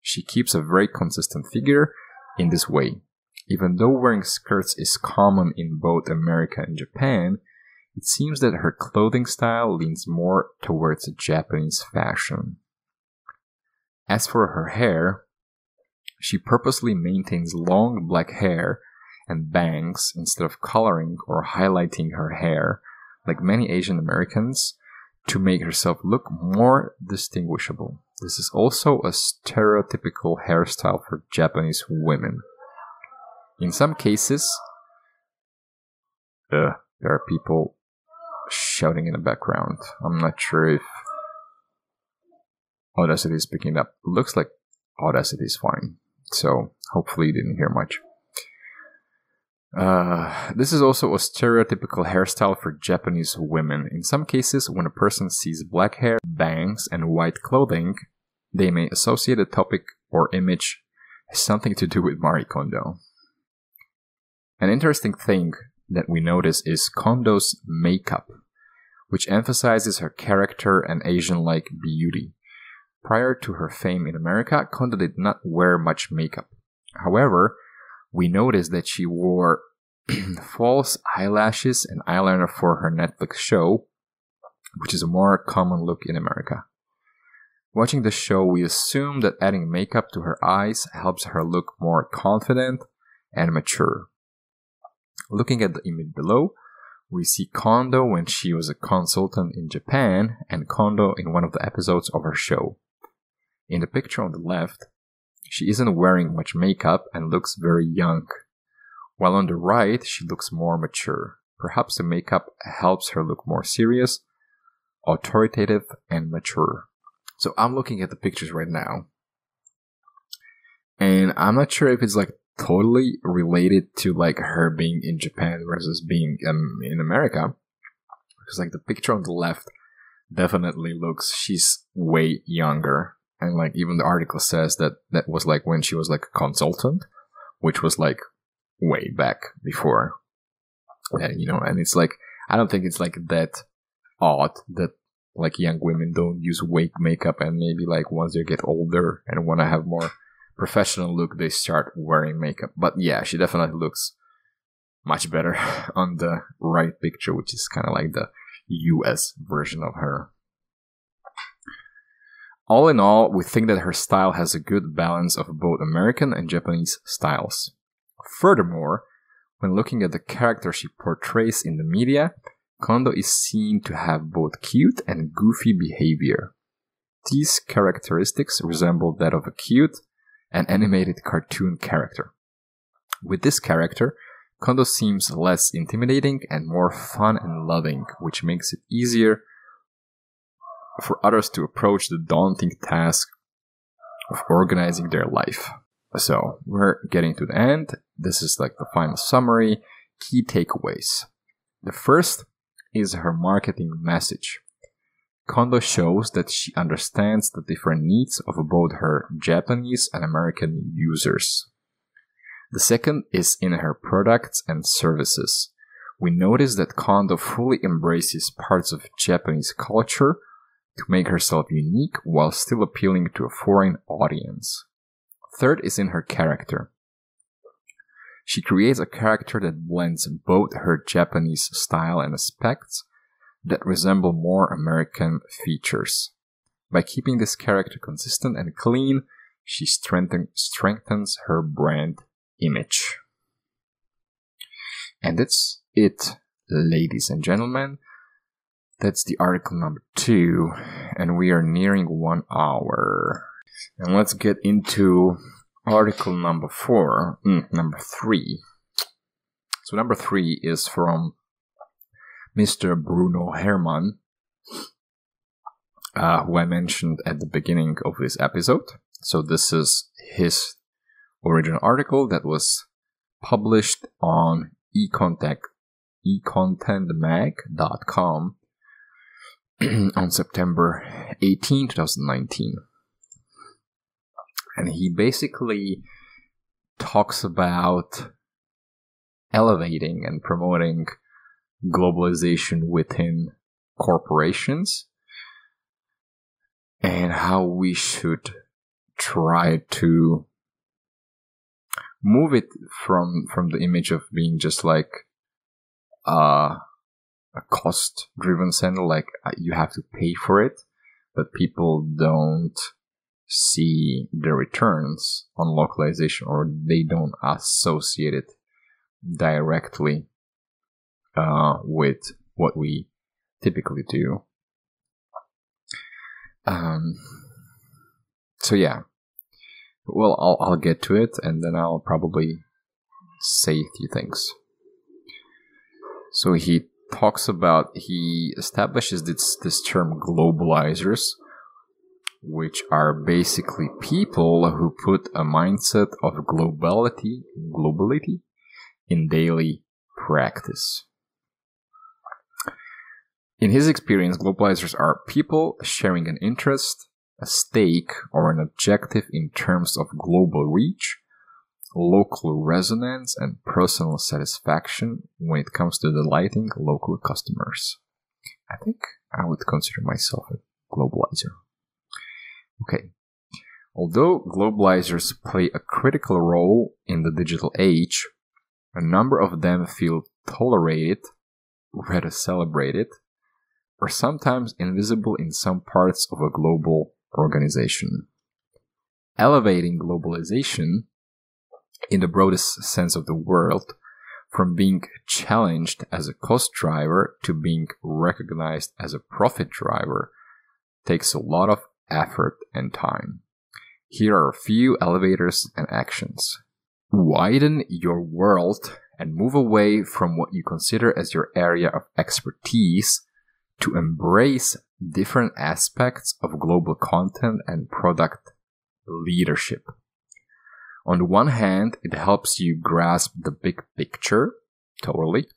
She keeps a very consistent figure in this way. Even though wearing skirts is common in both America and Japan, it seems that her clothing style leans more towards Japanese fashion. As for her hair, she purposely maintains long black hair and bangs instead of coloring or highlighting her hair, like many Asian Americans to make herself look more distinguishable. This is also a stereotypical hairstyle for Japanese women. In some cases, uh, there are people shouting in the background. I'm not sure if Audacity is picking up. Looks like Audacity is fine. So hopefully you didn't hear much. Uh, this is also a stereotypical hairstyle for Japanese women. In some cases, when a person sees black hair, bangs, and white clothing, they may associate a topic or image as something to do with Marie Kondo. An interesting thing that we notice is Kondo's makeup, which emphasizes her character and Asian like beauty. Prior to her fame in America, Kondo did not wear much makeup. However, we noticed that she wore false eyelashes and eyeliner for her Netflix show, which is a more common look in America. Watching the show, we assume that adding makeup to her eyes helps her look more confident and mature. Looking at the image below, we see Kondo when she was a consultant in Japan and Kondo in one of the episodes of her show. In the picture on the left, she isn't wearing much makeup and looks very young, while on the right, she looks more mature. Perhaps the makeup helps her look more serious, authoritative, and mature. So I'm looking at the pictures right now, and I'm not sure if it's like totally related to like her being in Japan versus being um, in America. Because like the picture on the left definitely looks she's way younger, and like even the article says that that was like when she was like a consultant, which was like way back before, and you know, and it's like I don't think it's like that odd that like young women don't use wake makeup and maybe like once they get older and want to have more professional look, they start wearing makeup. But yeah, she definitely looks much better on the right picture, which is kind of like the US version of her. All in all, we think that her style has a good balance of both American and Japanese styles. Furthermore, when looking at the character she portrays in the media, Kondo is seen to have both cute and goofy behavior. These characteristics resemble that of a cute and animated cartoon character. With this character, Kondo seems less intimidating and more fun and loving, which makes it easier for others to approach the daunting task of organizing their life. So, we're getting to the end. This is like the final summary, key takeaways. The first is her marketing message. Kondo shows that she understands the different needs of both her Japanese and American users. The second is in her products and services. We notice that Kondo fully embraces parts of Japanese culture to make herself unique while still appealing to a foreign audience. Third is in her character. She creates a character that blends both her Japanese style and aspects that resemble more American features. By keeping this character consistent and clean, she strengthen, strengthens her brand image. And that's it, ladies and gentlemen. That's the article number two, and we are nearing one hour. And let's get into article number four, mm, number three. So, number three is from Mr. Bruno Herrmann, uh, who I mentioned at the beginning of this episode. So this is his original article that was published on econtentmag.com on September 18, 2019. And he basically talks about elevating and promoting globalization within corporations and how we should try to move it from from the image of being just like uh, a cost driven center like uh, you have to pay for it but people don't see the returns on localization or they don't associate it directly uh, with what we typically do. Um, so yeah. Well, I'll, I'll get to it and then I'll probably say a few things. So he talks about, he establishes this, this term globalizers, which are basically people who put a mindset of globality, globality in daily practice. In his experience, globalizers are people sharing an interest, a stake, or an objective in terms of global reach, local resonance, and personal satisfaction when it comes to delighting local customers. I think I would consider myself a globalizer. Okay. Although globalizers play a critical role in the digital age, a number of them feel tolerated, rather celebrated, or sometimes invisible in some parts of a global organization. Elevating globalization, in the broadest sense of the world, from being challenged as a cost driver to being recognized as a profit driver, takes a lot of effort and time. Here are a few elevators and actions. Widen your world and move away from what you consider as your area of expertise to embrace different aspects of global content and product leadership. On the one hand, it helps you grasp the big picture, totally.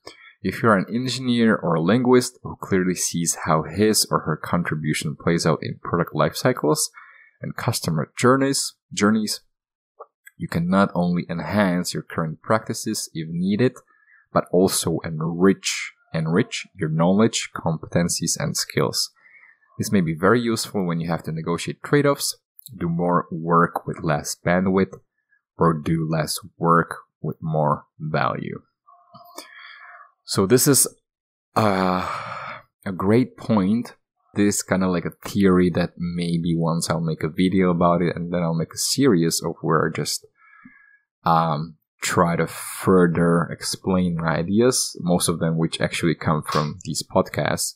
If you're an engineer or a linguist who clearly sees how his or her contribution plays out in product life cycles and customer journeys, journeys, you can not only enhance your current practices if needed, but also enrich enrich your knowledge, competencies, and skills. This may be very useful when you have to negotiate trade offs, do more work with less bandwidth, or do less work with more value. So, this is uh, a great point. This kind of like a theory that maybe once I'll make a video about it and then I'll make a series of where I just um, try to further explain my ideas, most of them which actually come from these podcasts.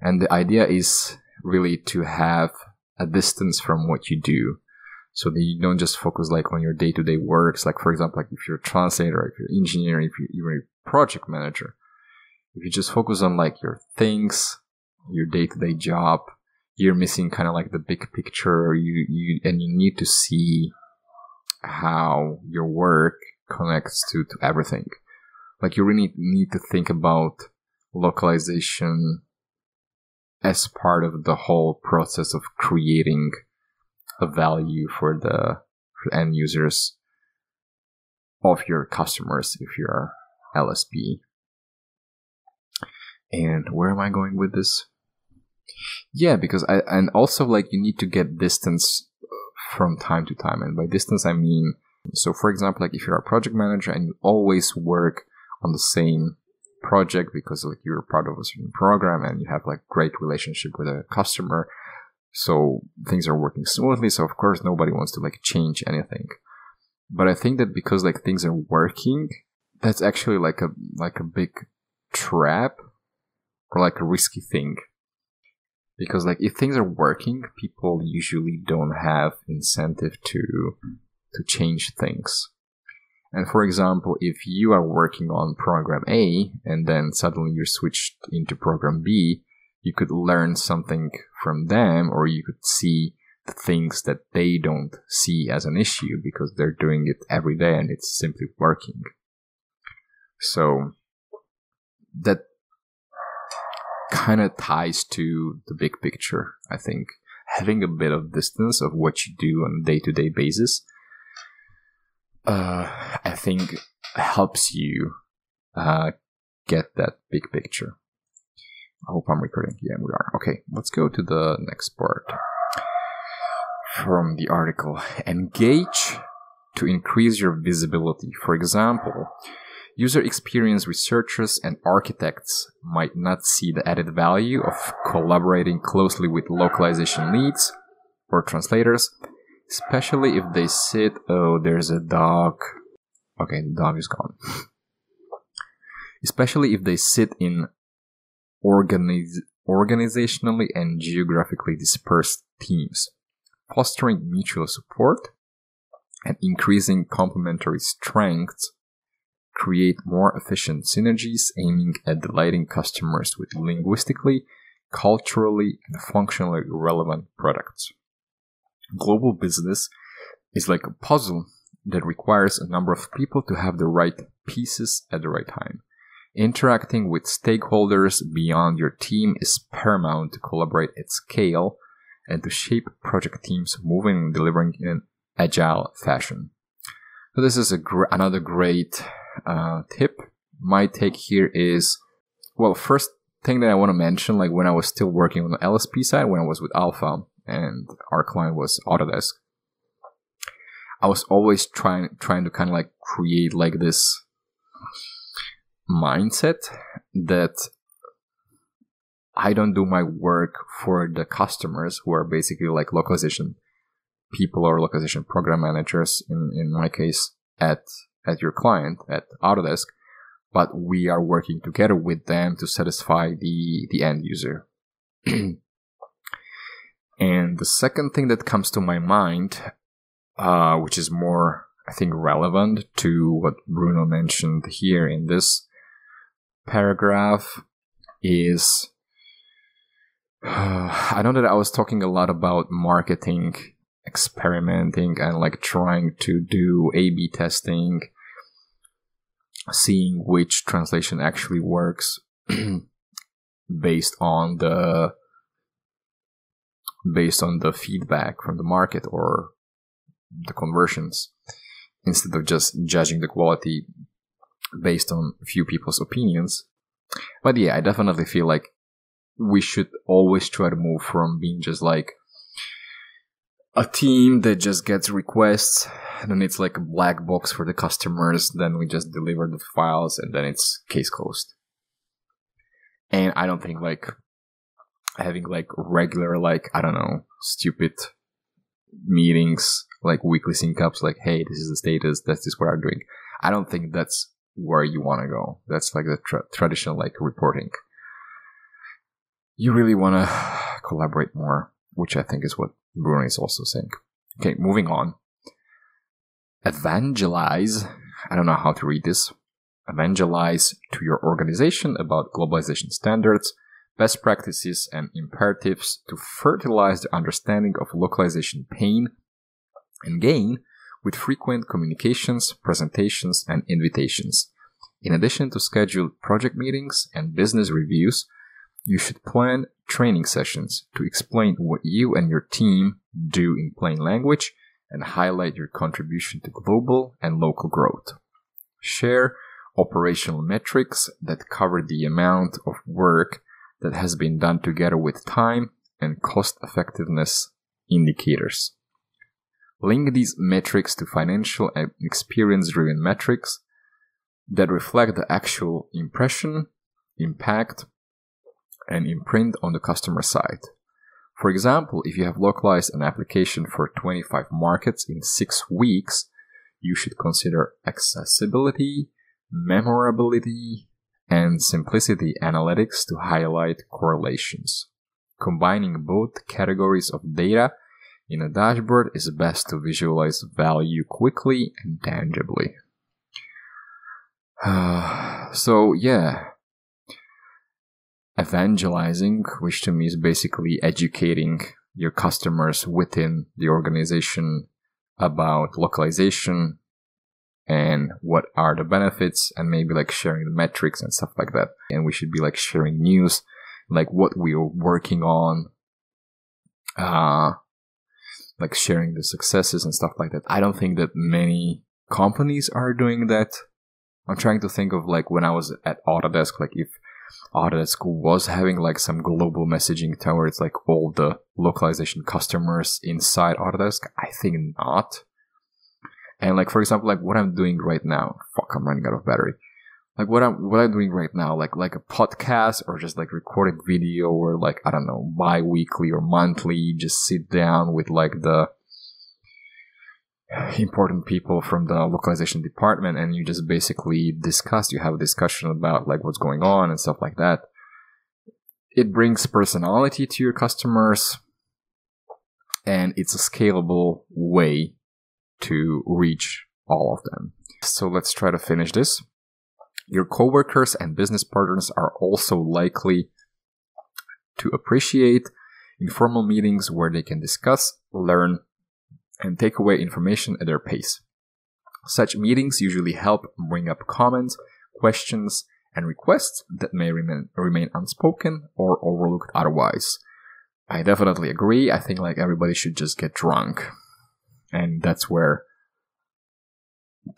And the idea is really to have a distance from what you do. So that you don't just focus like on your day to day works. Like for example, like if you're a translator, if you're an engineer, if you're a project manager, if you just focus on like your things, your day to day job, you're missing kind of like the big picture. You you and you need to see how your work connects to, to everything. Like you really need to think about localization as part of the whole process of creating a value for the end users of your customers if you're LSP. And where am I going with this? Yeah, because I and also like you need to get distance uh, from time to time. And by distance, I mean, so for example, like if you're a project manager and you always work on the same project because like you're part of a certain program and you have like great relationship with a customer, so things are working smoothly. So of course, nobody wants to like change anything. But I think that because like things are working, that's actually like a like a big trap or like a risky thing because like if things are working people usually don't have incentive to to change things and for example if you are working on program a and then suddenly you're switched into program b you could learn something from them or you could see the things that they don't see as an issue because they're doing it every day and it's simply working so that kind of ties to the big picture, I think. Having a bit of distance of what you do on a day to day basis, uh, I think helps you uh, get that big picture. I hope I'm recording. Yeah, we are. Okay, let's go to the next part. From the article Engage to increase your visibility. For example, User experience researchers and architects might not see the added value of collaborating closely with localization leads or translators, especially if they sit. Oh, there's a dog. Okay, the dog is gone. especially if they sit in organize, organizationally and geographically dispersed teams, fostering mutual support and increasing complementary strengths create more efficient synergies aiming at delighting customers with linguistically, culturally, and functionally relevant products. Global business is like a puzzle that requires a number of people to have the right pieces at the right time. Interacting with stakeholders beyond your team is paramount to collaborate at scale and to shape project teams moving and delivering in an agile fashion. So this is gr- another great uh, tip. My take here is, well, first thing that I want to mention, like when I was still working on the LSP side, when I was with Alpha and our client was Autodesk, I was always trying trying to kind of like create like this mindset that I don't do my work for the customers who are basically like localization people or localization program managers in, in my case at at your client at Autodesk, but we are working together with them to satisfy the the end user. and the second thing that comes to my mind, uh, which is more I think relevant to what Bruno mentioned here in this paragraph is I know that I was talking a lot about marketing, experimenting, and like trying to do A B testing, seeing which translation actually works based on the based on the feedback from the market or the conversions instead of just judging the quality based on a few people's opinions. But yeah, I definitely feel like we should always try to move from being just like a team that just gets requests and then it's like a black box for the customers then we just deliver the files and then it's case closed and i don't think like having like regular like i don't know stupid meetings like weekly sync ups like hey this is the status that's just what i'm doing i don't think that's where you want to go. That's like the tra- traditional like reporting. You really want to collaborate more, which I think is what Bruno is also saying. Okay, moving on. Evangelize. I don't know how to read this. Evangelize to your organization about globalization standards, best practices, and imperatives to fertilize the understanding of localization pain and gain with frequent communications, presentations, and invitations. In addition to scheduled project meetings and business reviews, you should plan training sessions to explain what you and your team do in plain language and highlight your contribution to global and local growth. Share operational metrics that cover the amount of work that has been done together with time and cost effectiveness indicators. Link these metrics to financial and experience driven metrics that reflect the actual impression, impact, and imprint on the customer side. For example, if you have localized an application for 25 markets in 6 weeks, you should consider accessibility, memorability, and simplicity analytics to highlight correlations. Combining both categories of data in a dashboard is best to visualize value quickly and tangibly. so, yeah. Evangelizing, which to me is basically educating your customers within the organization about localization and what are the benefits and maybe like sharing the metrics and stuff like that. And we should be like sharing news, like what we are working on, uh, like sharing the successes and stuff like that. I don't think that many companies are doing that. I'm trying to think of like when I was at Autodesk, like if Autodesk was having like some global messaging towards like all the localization customers inside Autodesk. I think not. And like for example, like what I'm doing right now, fuck, I'm running out of battery like what I'm what I'm doing right now, like like a podcast or just like recorded video or like I don't know, bi-weekly or monthly, just sit down with like the important people from the localization department and you just basically discuss you have a discussion about like what's going on and stuff like that it brings personality to your customers and it's a scalable way to reach all of them. So let's try to finish this. Your coworkers and business partners are also likely to appreciate informal meetings where they can discuss, learn, and take away information at their pace. Such meetings usually help bring up comments, questions, and requests that may remain, remain unspoken or overlooked otherwise. I definitely agree. I think like everybody should just get drunk. And that's where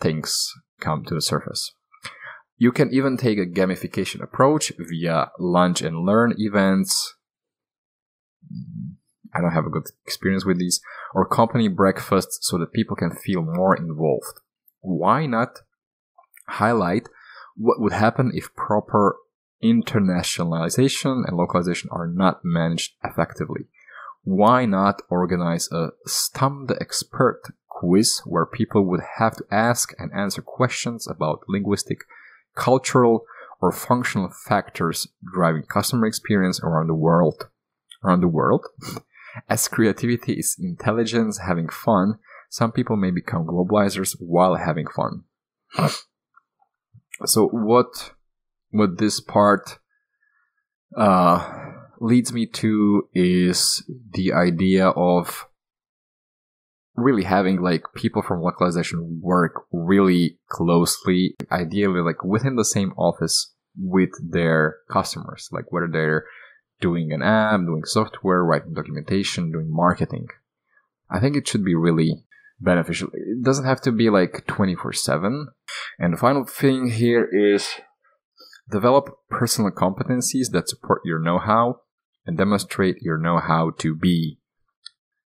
things come to the surface. You can even take a gamification approach via lunch and learn events. I don't have a good experience with these, or company breakfasts so that people can feel more involved. Why not highlight what would happen if proper internationalization and localization are not managed effectively? Why not organize a Stump the Expert quiz where people would have to ask and answer questions about linguistic, cultural, or functional factors driving customer experience around the world? Around the world? As creativity is intelligence having fun, some people may become globalizers while having fun. so what what this part uh, leads me to is the idea of really having like people from localization work really closely, ideally like within the same office with their customers, like whether they're doing an app, doing software, writing documentation, doing marketing. I think it should be really beneficial. It doesn't have to be like 24 7. And the final thing here is develop personal competencies that support your know how and demonstrate your know how to be.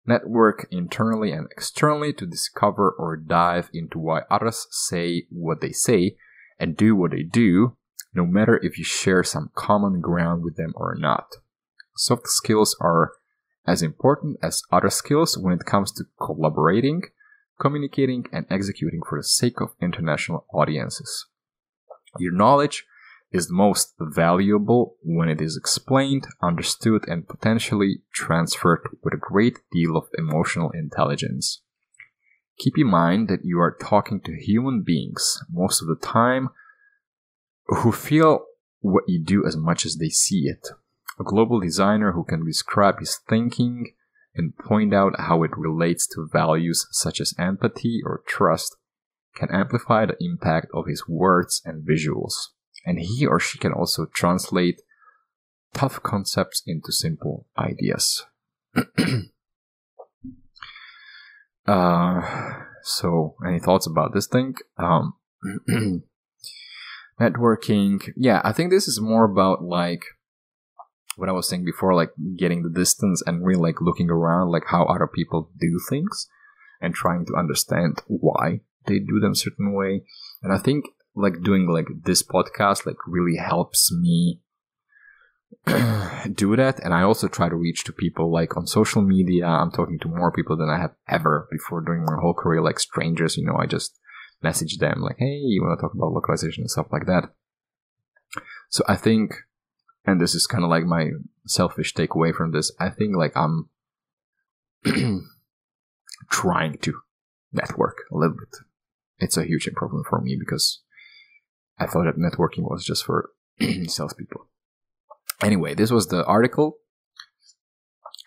Network internally and externally to discover or dive into why others say what they say and do what they do, no matter if you share some common ground with them or not. Soft skills are as important as other skills when it comes to collaborating, communicating, and executing for the sake of international audiences. Your knowledge is most valuable when it is explained, understood, and potentially transferred with a great deal of emotional intelligence. Keep in mind that you are talking to human beings most of the time who feel what you do as much as they see it. A global designer who can describe his thinking and point out how it relates to values such as empathy or trust can amplify the impact of his words and visuals. And he or she can also translate tough concepts into simple ideas. uh, so, any thoughts about this thing? Um, networking. Yeah, I think this is more about like what I was saying before, like getting the distance and really like looking around, like how other people do things and trying to understand why they do them certain way. And I think like doing like this podcast like really helps me do that. And i also try to reach to people like on social media. I'm talking to more people than i have ever before during my whole career like strangers you know i just message them like hey you want to talk about localization and stuff like that. So i think and this is kind of like my selfish takeaway from this i think like i'm trying to network a little bit. It's a huge improvement for me because I thought that networking was just for salespeople. Anyway, this was the article.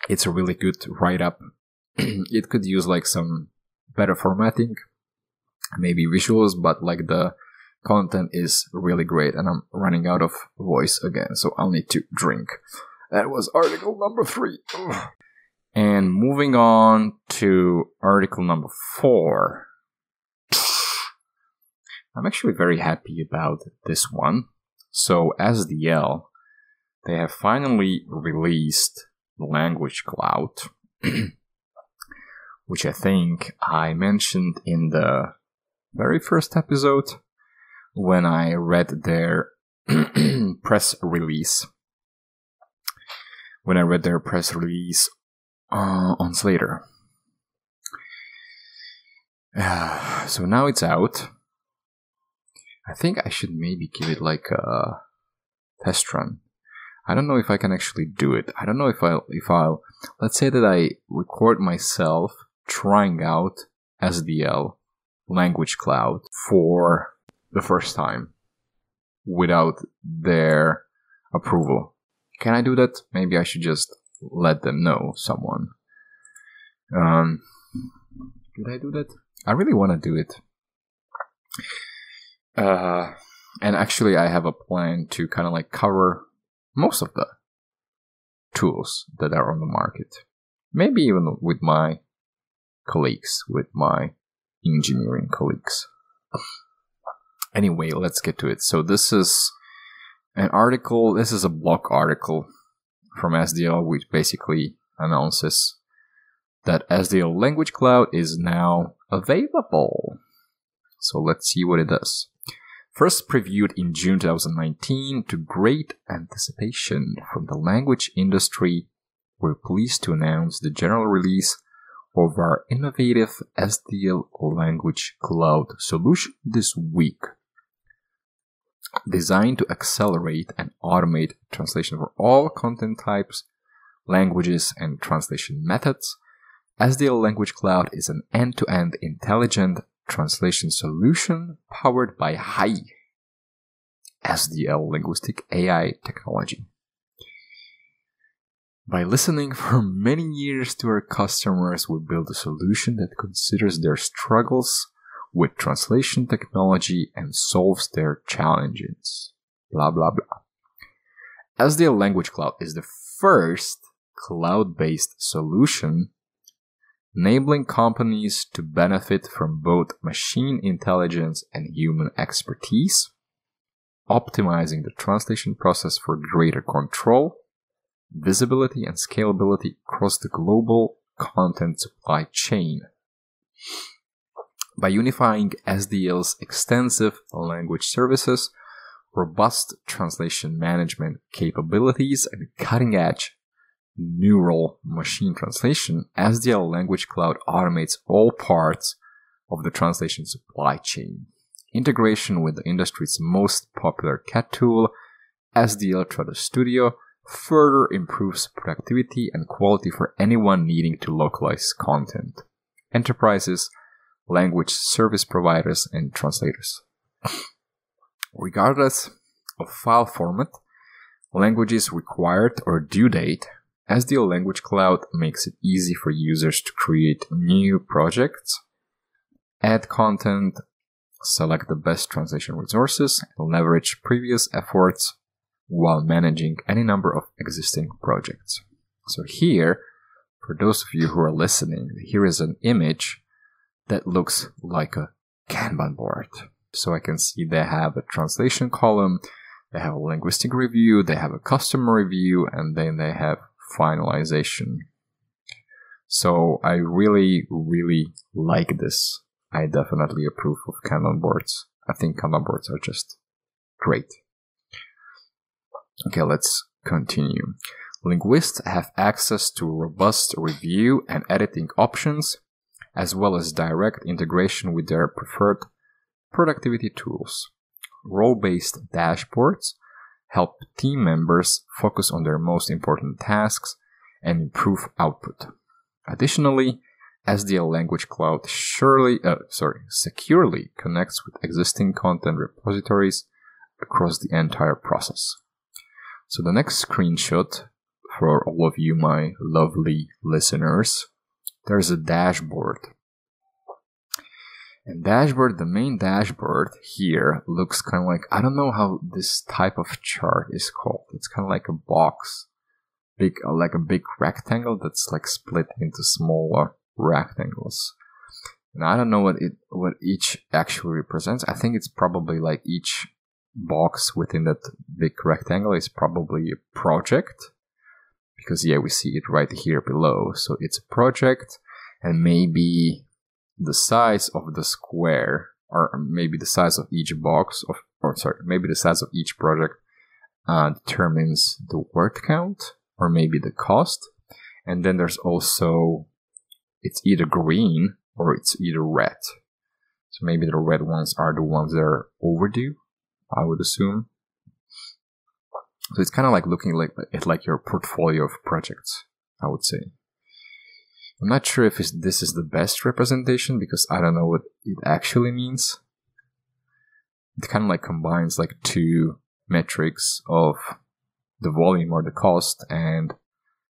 It's a really good write up. it could use like some better formatting, maybe visuals, but like the content is really great and I'm running out of voice again, so I'll need to drink. That was article number three. And moving on to article number four. I'm actually very happy about this one. So, SDL, they have finally released Language Cloud, which I think I mentioned in the very first episode when I read their press release. When I read their press release uh, on Slator. Uh, so now it's out. I think I should maybe give it like a test run. I don't know if I can actually do it. I don't know if I if I'll let's say that I record myself trying out SDL language cloud for the first time without their approval. Can I do that? Maybe I should just let them know someone. Um, did I do that? I really want to do it. Uh, and actually, I have a plan to kind of like cover most of the tools that are on the market. Maybe even with my colleagues, with my engineering colleagues. Anyway, let's get to it. So, this is an article, this is a blog article from SDL, which basically announces that SDL Language Cloud is now available. So, let's see what it does. First previewed in June 2019 to great anticipation from the language industry, we're pleased to announce the general release of our innovative SDL Language Cloud solution this week. Designed to accelerate and automate translation for all content types, languages, and translation methods, SDL Language Cloud is an end to end intelligent translation solution powered by HAI, SDL linguistic AI technology. By listening for many years to our customers, we build a solution that considers their struggles with translation technology and solves their challenges. Blah blah blah. SDL Language Cloud is the first cloud based solution enabling companies to benefit from both machine intelligence and human expertise, optimizing the translation process for greater control, visibility, and scalability across the global content supply chain. By unifying SDL's extensive language services, robust translation management capabilities, and cutting edge neural machine translation, SDL Language Cloud automates all parts of the translation supply chain. Integration with the industry's most popular CAT tool, SDL Trados Studio, further improves productivity and quality for anyone needing to localize content. Enterprises, language service providers, and translators. Regardless of file format, languages required or due date, SDL Language Cloud makes it easy for users to create new projects, add content, select the best translation resources, and leverage previous efforts while managing any number of existing projects. So here, for those of you who are listening, here is an image that looks like a Kanban board. So I can see they have a translation column, they have a linguistic review, they have a customer review, and then they have finalization. So I really, really like this. I definitely approve of Kanban boards. I think Kanban boards are just great. Okay, let's continue. Linguists have access to robust review and editing options, as well as direct integration with their preferred productivity tools. Role based dashboards help team members focus on their most important tasks and improve output. Additionally, SDL Language Cloud surely, uh, sorry, securely connects with existing content repositories across the entire process. So the next screenshot for all of you, my lovely listeners, there's a dashboard and dashboard, the main dashboard here looks kind of like, I don't know how this type of chart is called. It's kind of like a box, big, uh, like a big rectangle that's like split into smaller rectangles. And I don't know what it, what each actually represents. I think it's probably like each box within that big rectangle is probably a project. Because yeah, we see it right here below. So it's a project and maybe the size of the square, or maybe the size of each box of, or sorry, maybe the size of each project uh, determines the word count, or maybe the cost. And then there's also, it's either green or it's either red. So maybe the red ones are the ones that are overdue, I would assume. So it's kind of like looking like at like your portfolio of projects, I would say. I'm not sure if this is the best representation because I don't know what it actually means. It kind of like combines like two metrics of the volume or the cost and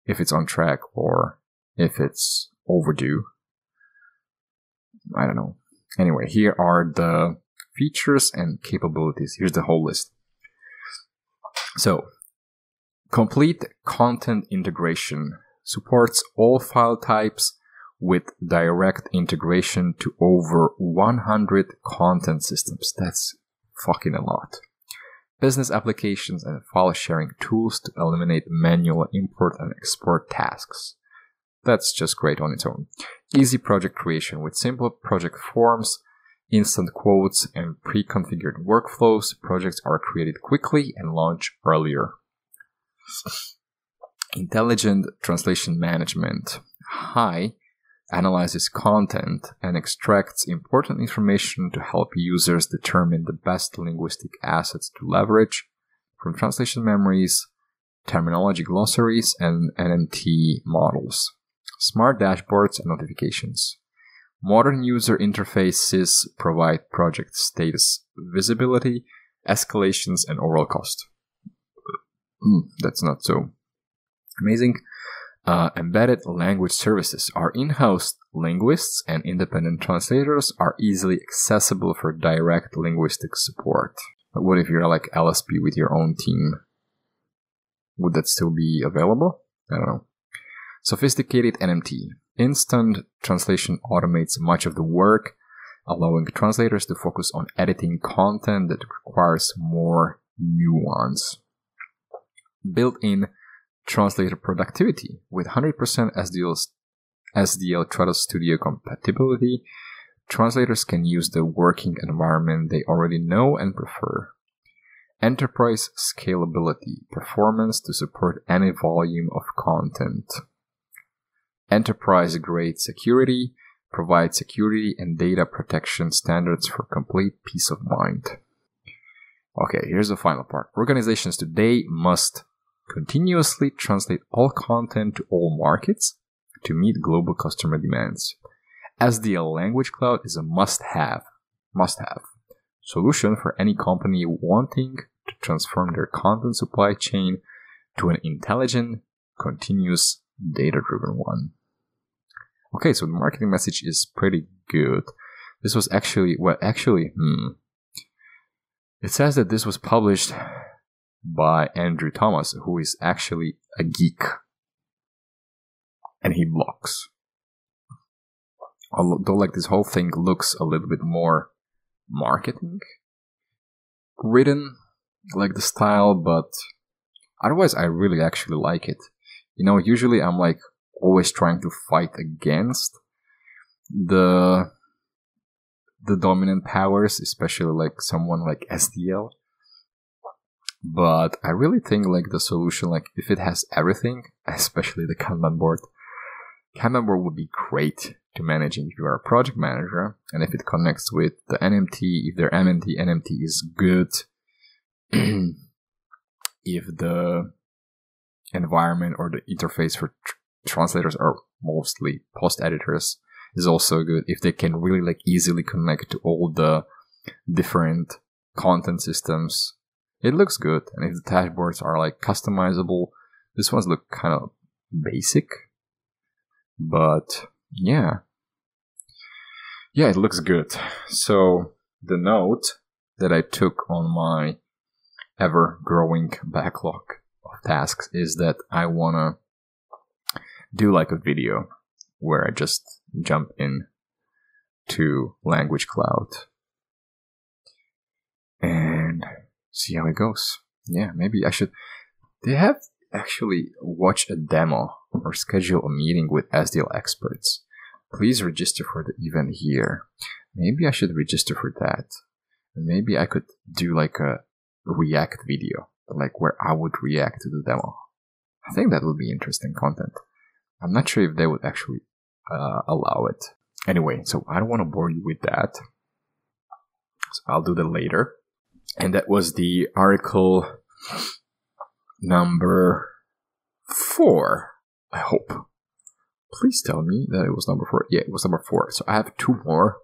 if it's on track or if it's overdue. I don't know. Anyway, here are the features and capabilities. Here's the whole list. So, complete content integration supports all file types with direct integration to over 100 content systems. That's fucking a lot. Business applications and file sharing tools to eliminate manual import and export tasks. That's just great on its own. Easy project creation with simple project forms, instant quotes, and pre-configured workflows. Projects are created quickly and launch earlier. Intelligent translation management. HAI analyzes content and extracts important information to help users determine the best linguistic assets to leverage from translation memories, terminology glossaries, and NMT models, smart dashboards, and notifications. Modern user interfaces provide project status visibility, escalations, and overall cost. Mm, that's not so amazing. Uh, embedded language services. Our in house linguists and independent translators are easily accessible for direct linguistic support. But what if you're like LSP with your own team? Would that still be available? I don't know. Sophisticated NMT. Instant translation automates much of the work, allowing translators to focus on editing content that requires more nuance. Built in translator productivity with 100% SDL's, SDL Trados Studio compatibility. Translators can use the working environment they already know and prefer. Enterprise scalability, performance to support any volume of content. Enterprise grade security, provide security and data protection standards for complete peace of mind. Okay, here's the final part. Organizations today must continuously translate all content to all markets to meet global customer demands. SDL Language Cloud is a must have, must have solution for any company wanting to transform their content supply chain to an intelligent, continuous, data driven one. Okay, so the marketing message is pretty good. This was actually, well, actually, hmm. It says that this was published by Andrew Thomas, who is actually a geek. And he blogs. Although, like, this whole thing looks a little bit more marketing written, like the style, but otherwise, I really actually like it. You know, usually I'm like always trying to fight against the the dominant powers, especially like someone like SDL. But I really think like the solution, like if it has everything, especially the Kanban board, Kanban board would be great to manage if you are a project manager, and if it connects with the NMT, if their MNT NMT is good, if the environment or the interface for tr- translators are mostly post editors is also good if they can really like easily connect to all the different content systems it looks good, and if the dashboards are like customizable, this ones look kind of basic, but yeah, yeah, it looks good. So the note that I took on my ever growing backlog of tasks is that I wanna do like a video where I just jump in to Language Cloud. And see how it goes. Yeah, maybe I should. They have actually watch a demo or schedule a meeting with SDL experts. Please register for the event here. Maybe I should register for that. Maybe I could do like a react video, like where I would react to the demo. I think that would be interesting content. I'm not sure if they would actually uh, allow it. Anyway, so I don't want to bore you with that. So I'll do that later and that was the article number four. I hope. Please tell me that it was number four. Yeah, it was number four. So I have two more.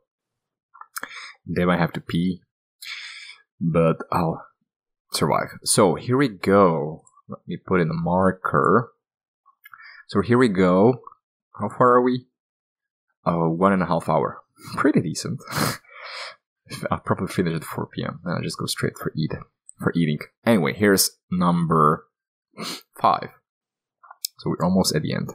They might have to pee, but I'll survive. So here we go. Let me put in a marker. So here we go. How far are we? Oh, one and a half hour. Pretty decent. I'll probably finish at 4 p.m. and I'll just go straight for eat for eating. Anyway, here's number five. So we're almost at the end.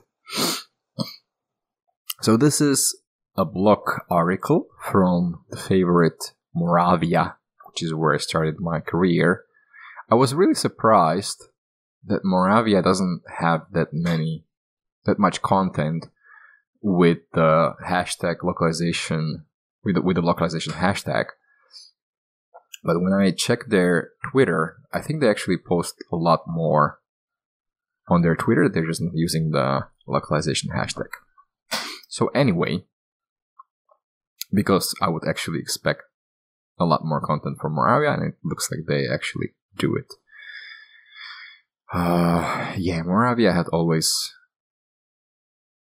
So this is a blog article from the favorite Moravia, which is where I started my career. I was really surprised that Moravia doesn't have that many, that much content with the hashtag localization, with the, with the localization hashtag. But when I check their Twitter, I think they actually post a lot more on their Twitter. They're just using the localization hashtag. So anyway, because I would actually expect a lot more content from Moravia, and it looks like they actually do it. Uh, yeah, Moravia had always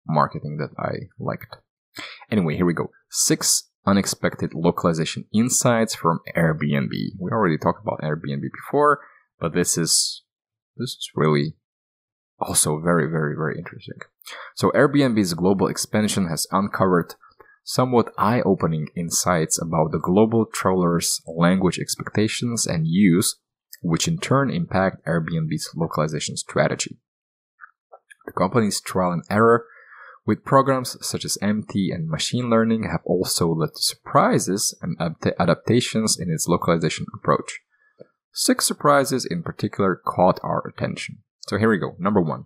marketing that I liked. Anyway, here we go. Six unexpected localization insights from Airbnb. We already talked about Airbnb before, but this is this is really also very very very interesting. So Airbnb's global expansion has uncovered somewhat eye-opening insights about the global travelers' language expectations and use, which in turn impact Airbnb's localization strategy. The company's trial and error with programs such as MT and machine learning have also led to surprises and adaptations in its localization approach. Six surprises in particular caught our attention. So here we go. Number one.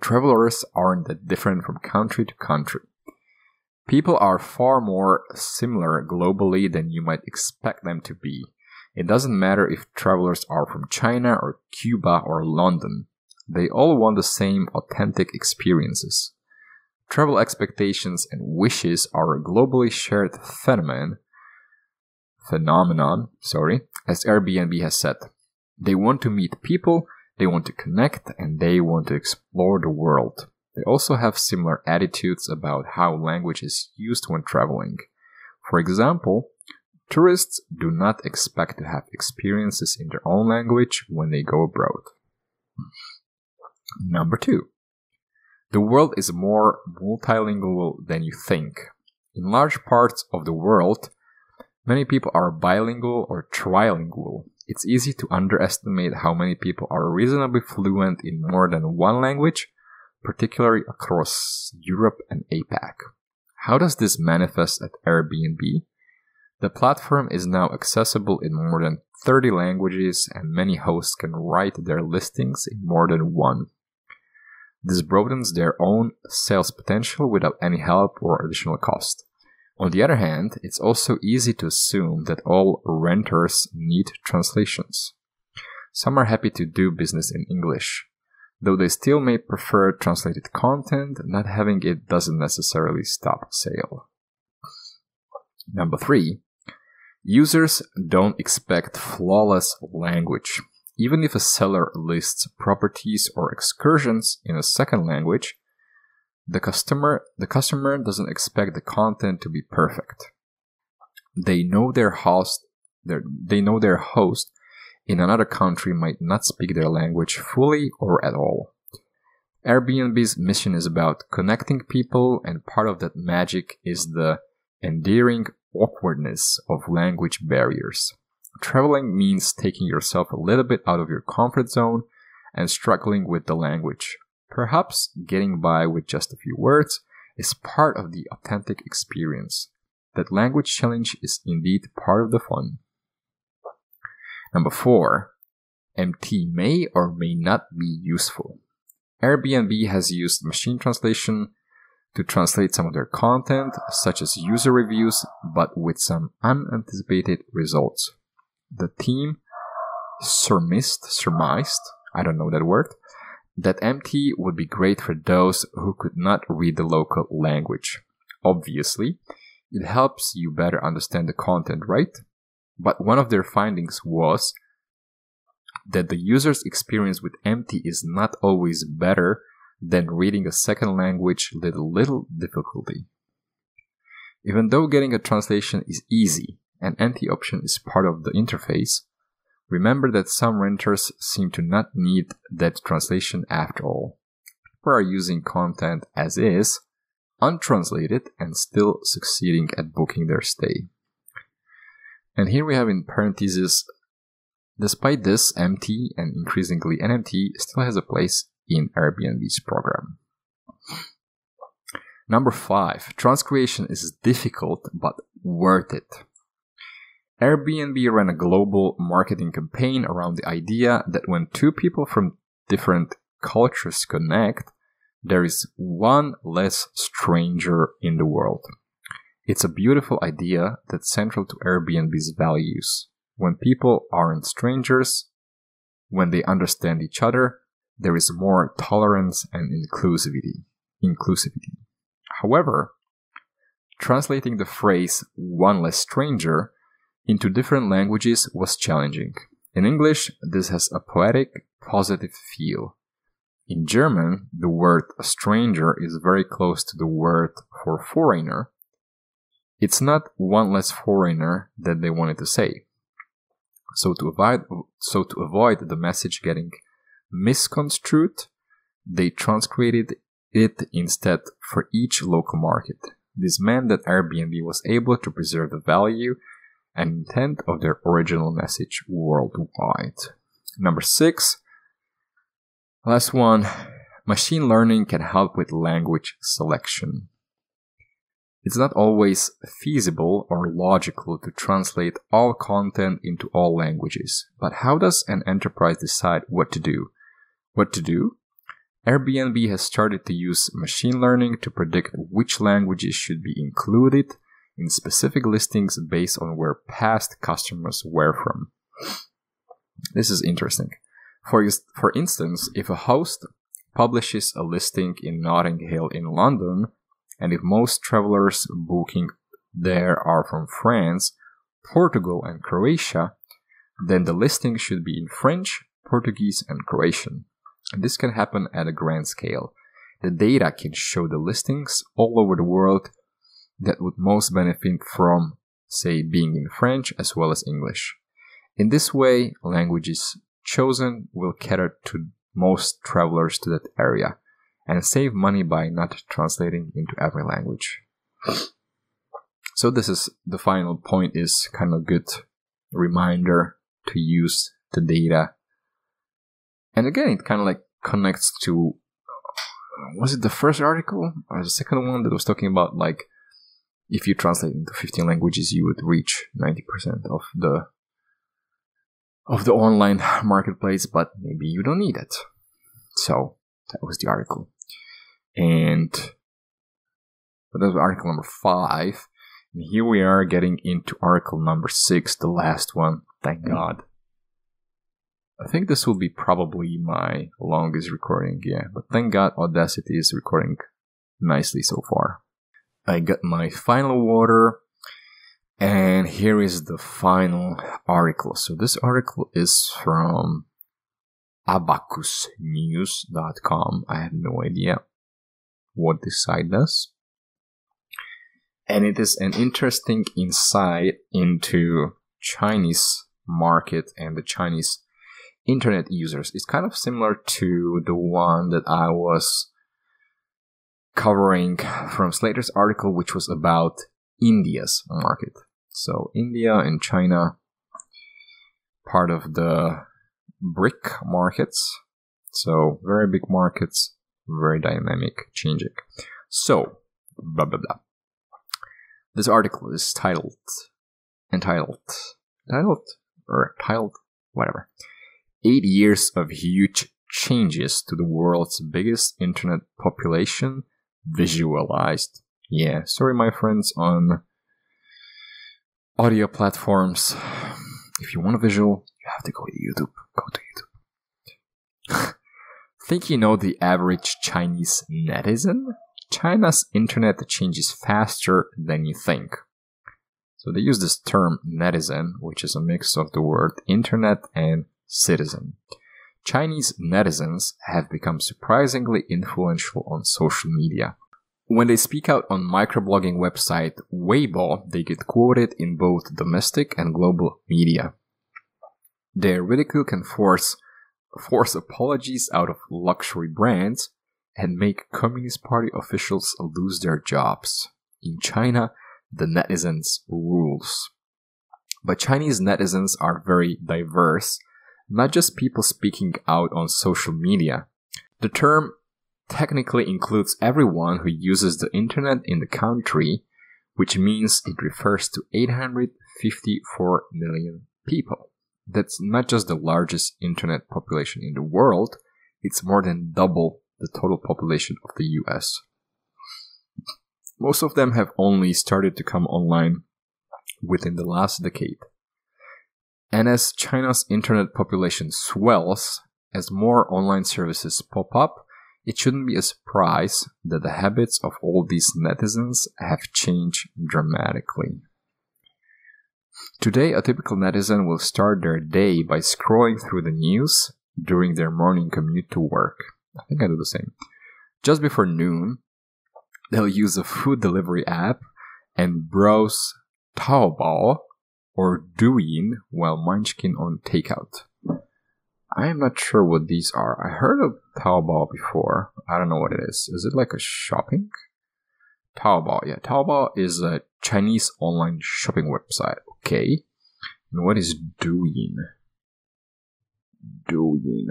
Travelers aren't that different from country to country. People are far more similar globally than you might expect them to be. It doesn't matter if travelers are from China or Cuba or London. They all want the same authentic experiences. Travel expectations and wishes are a globally shared phenomenon, phenomenon, sorry, as Airbnb has said. They want to meet people, they want to connect, and they want to explore the world. They also have similar attitudes about how language is used when traveling. For example, tourists do not expect to have experiences in their own language when they go abroad. Number two, the world is more multilingual than you think. In large parts of the world, many people are bilingual or trilingual. It's easy to underestimate how many people are reasonably fluent in more than one language, particularly across Europe and APAC. How does this manifest at Airbnb? The platform is now accessible in more than 30 languages, and many hosts can write their listings in more than one. This broadens their own sales potential without any help or additional cost. On the other hand, it's also easy to assume that all renters need translations. Some are happy to do business in English. Though they still may prefer translated content, not having it doesn't necessarily stop sale. Number three, users don't expect flawless language. Even if a seller lists properties or excursions in a second language, the customer the customer doesn't expect the content to be perfect. They know their host their, they know their host in another country might not speak their language fully or at all. Airbnb's mission is about connecting people, and part of that magic is the endearing awkwardness of language barriers. Traveling means taking yourself a little bit out of your comfort zone and struggling with the language. Perhaps getting by with just a few words is part of the authentic experience. That language challenge is indeed part of the fun. Number four, MT may or may not be useful. Airbnb has used machine translation to translate some of their content, such as user reviews, but with some unanticipated results the team surmised, surmised, I don't know that word, that MT would be great for those who could not read the local language. Obviously, it helps you better understand the content, right? But one of their findings was that the user's experience with MT is not always better than reading a second language with little difficulty. Even though getting a translation is easy, an MT option is part of the interface, remember that some renters seem to not need that translation after all. People are using content as is, untranslated, and still succeeding at booking their stay. And here we have in parentheses, despite this, MT and increasingly NMT still has a place in Airbnb's program. Number five, transcreation is difficult but worth it. Airbnb ran a global marketing campaign around the idea that when two people from different cultures connect, there is one less stranger in the world. It's a beautiful idea that's central to Airbnb's values. When people aren't strangers, when they understand each other, there is more tolerance and inclusivity. Inclusivity. However, translating the phrase one less stranger into different languages was challenging. In English, this has a poetic, positive feel. In German, the word stranger is very close to the word for foreigner. It's not one less foreigner that they wanted to say. So to avoid, so to avoid the message getting misconstrued, they transcreated it instead for each local market. This meant that Airbnb was able to preserve the value and intent of their original message worldwide. Number six, last one, machine learning can help with language selection. It's not always feasible or logical to translate all content into all languages, but how does an enterprise decide what to do? What to do? Airbnb has started to use machine learning to predict which languages should be included in specific listings based on where past customers were from. This is interesting. For, for instance, if a host publishes a listing in Notting Hill in London, and if most travelers booking there are from France, Portugal, and Croatia, then the listing should be in French, Portuguese, and Croatian. And this can happen at a grand scale. The data can show the listings all over the world that would most benefit from, say, being in French as well as English. In this way, languages chosen will cater to most travelers to that area and save money by not translating into every language. So this is the final point is kind of good reminder to use the data. And again, it kind of like connects to was it the first article or the second one that was talking about like if you translate into 15 languages you would reach 90% of the of the online marketplace but maybe you don't need it. So that was the article. And but that was article number five. And here we are getting into article number six the last one. Thank mm-hmm. god. I think this will be probably my longest recording, yeah. But thank God Audacity is recording nicely so far. I got my final water, and here is the final article. So this article is from abacusnews.com. I have no idea what this site does. And it is an interesting insight into Chinese market and the Chinese internet users. It's kind of similar to the one that I was covering from Slator's article, which was about India's market. So, India and China, part of the BRIC markets. So, very big markets, very dynamic, changing. So, blah blah blah. This article is titled, entitled, titled, or titled, whatever eight years of huge changes to the world's biggest internet population visualized. Yeah, sorry, my friends on audio platforms. If you want a visual, you have to go to YouTube. Go to YouTube. Think you know the average Chinese netizen? China's internet changes faster than you think. So they use this term netizen, which is a mix of the word internet and citizen. Chinese netizens have become surprisingly influential on social media. When they speak out on microblogging website Weibo, they get quoted in both domestic and global media. Their ridicule can force force apologies out of luxury brands and make Communist Party officials lose their jobs. In China, the netizens rules. But Chinese netizens are very diverse, not just people speaking out on social media. The term technically includes everyone who uses the internet in the country, which means it refers to 854 million people. That's not just the largest internet population in the world, it's more than double the total population of the US. Most of them have only started to come online within the last decade. And as China's internet population swells, as more online services pop up, it shouldn't be a surprise that the habits of all these netizens have changed dramatically. Today, a typical netizen will start their day by scrolling through the news during their morning commute to work. I think I do the same. Just before noon, they'll use a food delivery app and browse Taobao or Douyin while munching on takeout. I am not sure what these are. I heard of Taobao before. I don't know what it is. Is it like a shopping? Taobao, yeah. Taobao is a Chinese online shopping website. Okay. And what is Douyin? Douyin.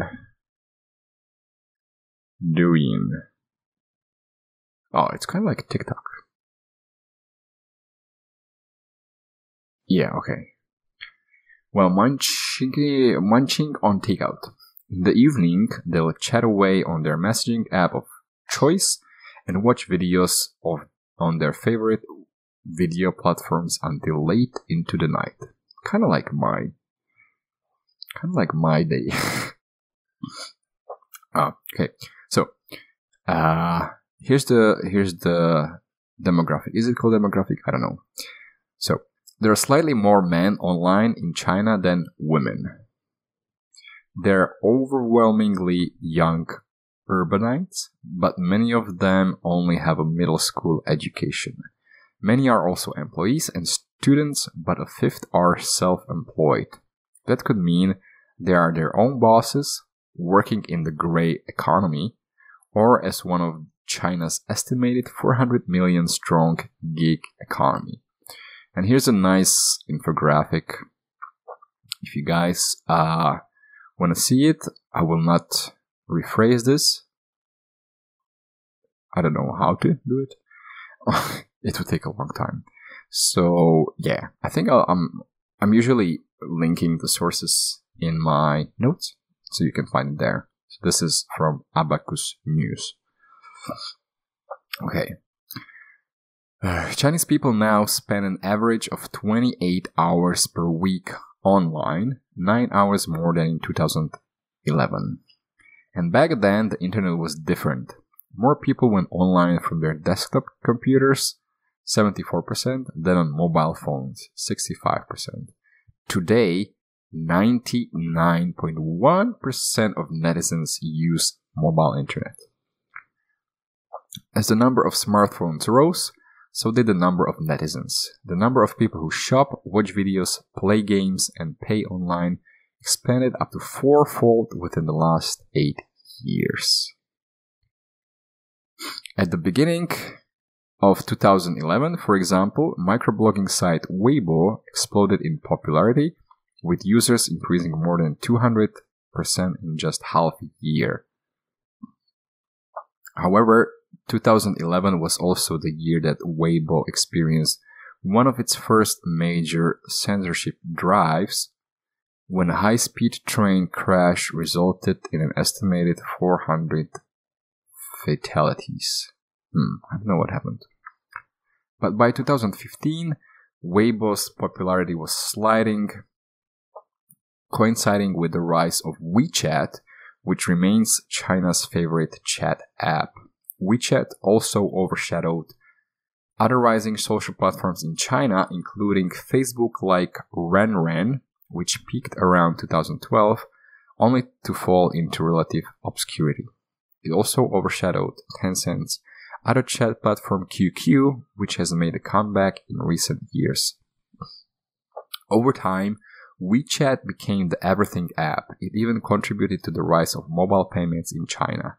Douyin. Oh, it's kind of like TikTok. Yeah, okay. Well, munching, munching on takeout. In the evening, they'll chat away on their messaging app of choice and watch videos of, on their favorite video platforms until late into the night. Kind of like my, kind of like my day. ah, okay. So, uh, here's the here's the demographic. Is it called demographic? I don't know. So there are slightly more men online in China than women. They're overwhelmingly young urbanites, but many of them only have a middle school education. Many are also employees and students, but a fifth are self employed. That could mean they are their own bosses, working in the gray economy, or as one of China's estimated 400 million strong gig economy. And here's a nice infographic. If you guys uh, want to see it, I will not rephrase this. I don't know how to do it. it would take a long time. So yeah, I think i am I'm, I'm usually linking the sources in my notes, so you can find it there. So this is from Abacus News. Okay. Chinese people now spend an average of 28 hours per week online, 9 hours more than in 2011. And back then, the internet was different. More people went online from their desktop computers, 74%, than on mobile phones, 65%. Today, 99.1% of netizens use mobile internet. As the number of smartphones rose, so did the number of netizens. The number of people who shop, watch videos, play games, and pay online expanded up to fourfold within the last eight years. At the beginning of 2011, for example, microblogging site Weibo exploded in popularity, with users increasing more than 200% in just half a year. However, 2011 was also the year that Weibo experienced one of its first major censorship drives when a high speed train crash resulted in an estimated 400 fatalities. Hmm, I don't know what happened. But by 2015, Weibo's popularity was sliding, coinciding with the rise of WeChat, which remains China's favorite chat app. WeChat also overshadowed other rising social platforms in China, including Facebook like RenRen, which peaked around 2012, only to fall into relative obscurity. It also overshadowed Tencent's other chat platform QQ, which has made a comeback in recent years. Over time, WeChat became the everything app. It even contributed to the rise of mobile payments in China.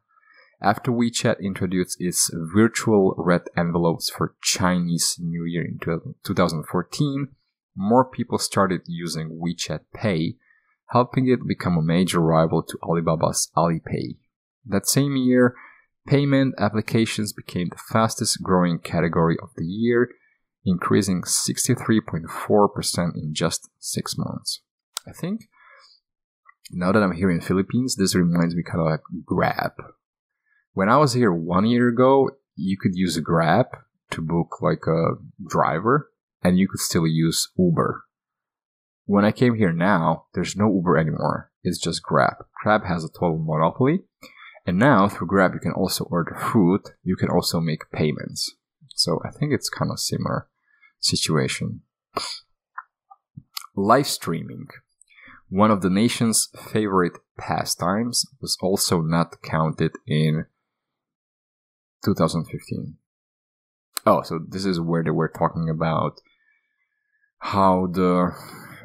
After WeChat introduced its virtual red envelopes for Chinese New Year in 2014, more people started using WeChat Pay, helping it become a major rival to Alibaba's Alipay. That same year, payment applications became the fastest growing category of the year, increasing 63.4% in just six months. I think now that I'm here in Philippines, this reminds me kind of like Grab. When I was here one year ago, you could use Grab to book like a driver and you could still use Uber. When I came here now, there's no Uber anymore. It's just Grab. Grab has a total monopoly. And now through Grab, you can also order food. You can also make payments. So I think it's kind of similar situation. Live streaming, one of the nation's favorite pastimes, was also not counted in 2015. Oh, so this is where they were talking about how the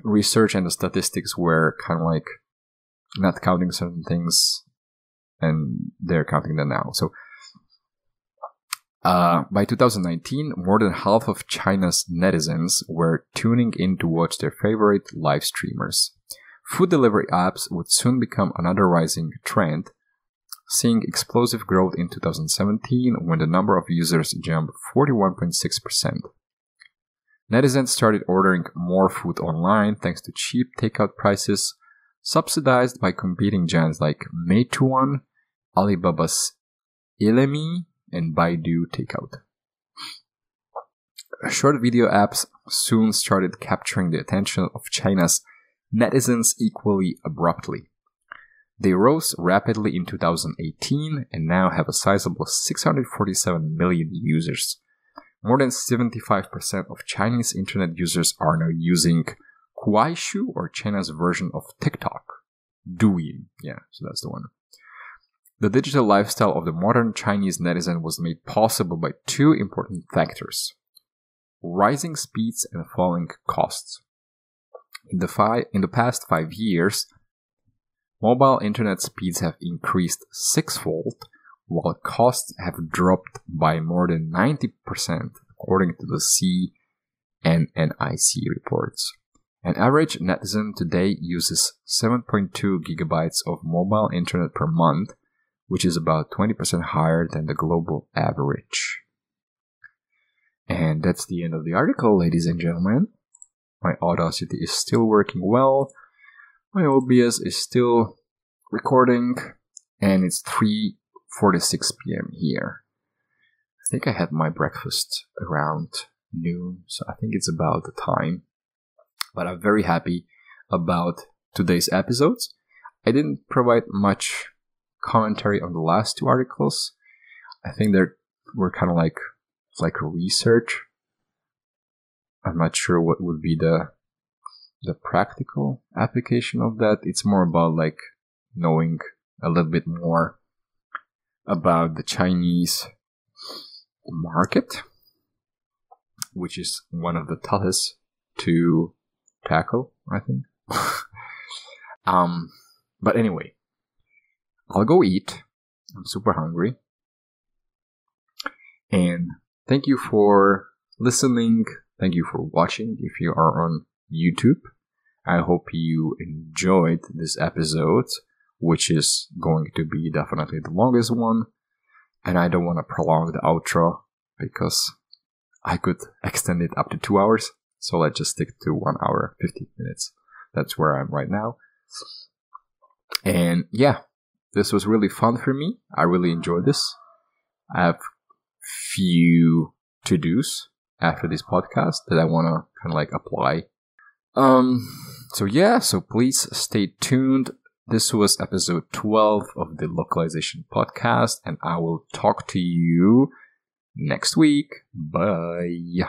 research and the statistics were kind of like not counting certain things and they're counting them now. So uh, by 2019, more than half of China's netizens were tuning in to watch their favorite live streamers. Food delivery apps would soon become another rising trend, seeing explosive growth in 2017 when the number of users jumped 41.6%. Netizens started ordering more food online thanks to cheap takeout prices, subsidized by competing giants like Meituan, Alibaba's Ele.me, and Baidu Takeout. Short video apps soon started capturing the attention of China's netizens equally abruptly. They rose rapidly in 2018 and now have a sizable 647 million users. More than 75% of Chinese internet users are now using Kuaishou or China's version of TikTok. Douyin. Yeah, so that's the one. The digital lifestyle of the modern Chinese netizen was made possible by two important factors rising speeds and falling costs. In the, fi- in the past five years, mobile internet speeds have increased sixfold, while costs have dropped by more than 90%, according to the CNNIC reports. An average netizen today uses 7.2 gigabytes of mobile internet per month, which is about 20% higher than the global average. And that's the end of the article, ladies and gentlemen. My Audacity is still working well. My OBS is still recording, and it's 3:46 p.m. here. I think I had my breakfast around noon, so I think it's about the time. But I'm very happy about today's episodes. I didn't provide much commentary on the last two articles. I think they were kind of like like research. I'm not sure what would be the the practical application of that. It's more about like knowing a little bit more about the Chinese market, which is one of the toughest to tackle, I think. um, but anyway, I'll go eat. I'm super hungry. And thank you for listening. Thank you for watching if you are on YouTube. I hope you enjoyed this episode, which is going to be definitely the longest one. And I don't want to prolong the outro because I could extend it up to two hours. So let's just stick to one hour, 15 minutes. That's where I'm right now. And yeah, this was really fun for me. I really enjoyed this. I have few to dos after this podcast that I want to kind of like apply. Um, so yeah, so please stay tuned. This was episode 12 of the localization podcast, and I will talk to you next week. Bye.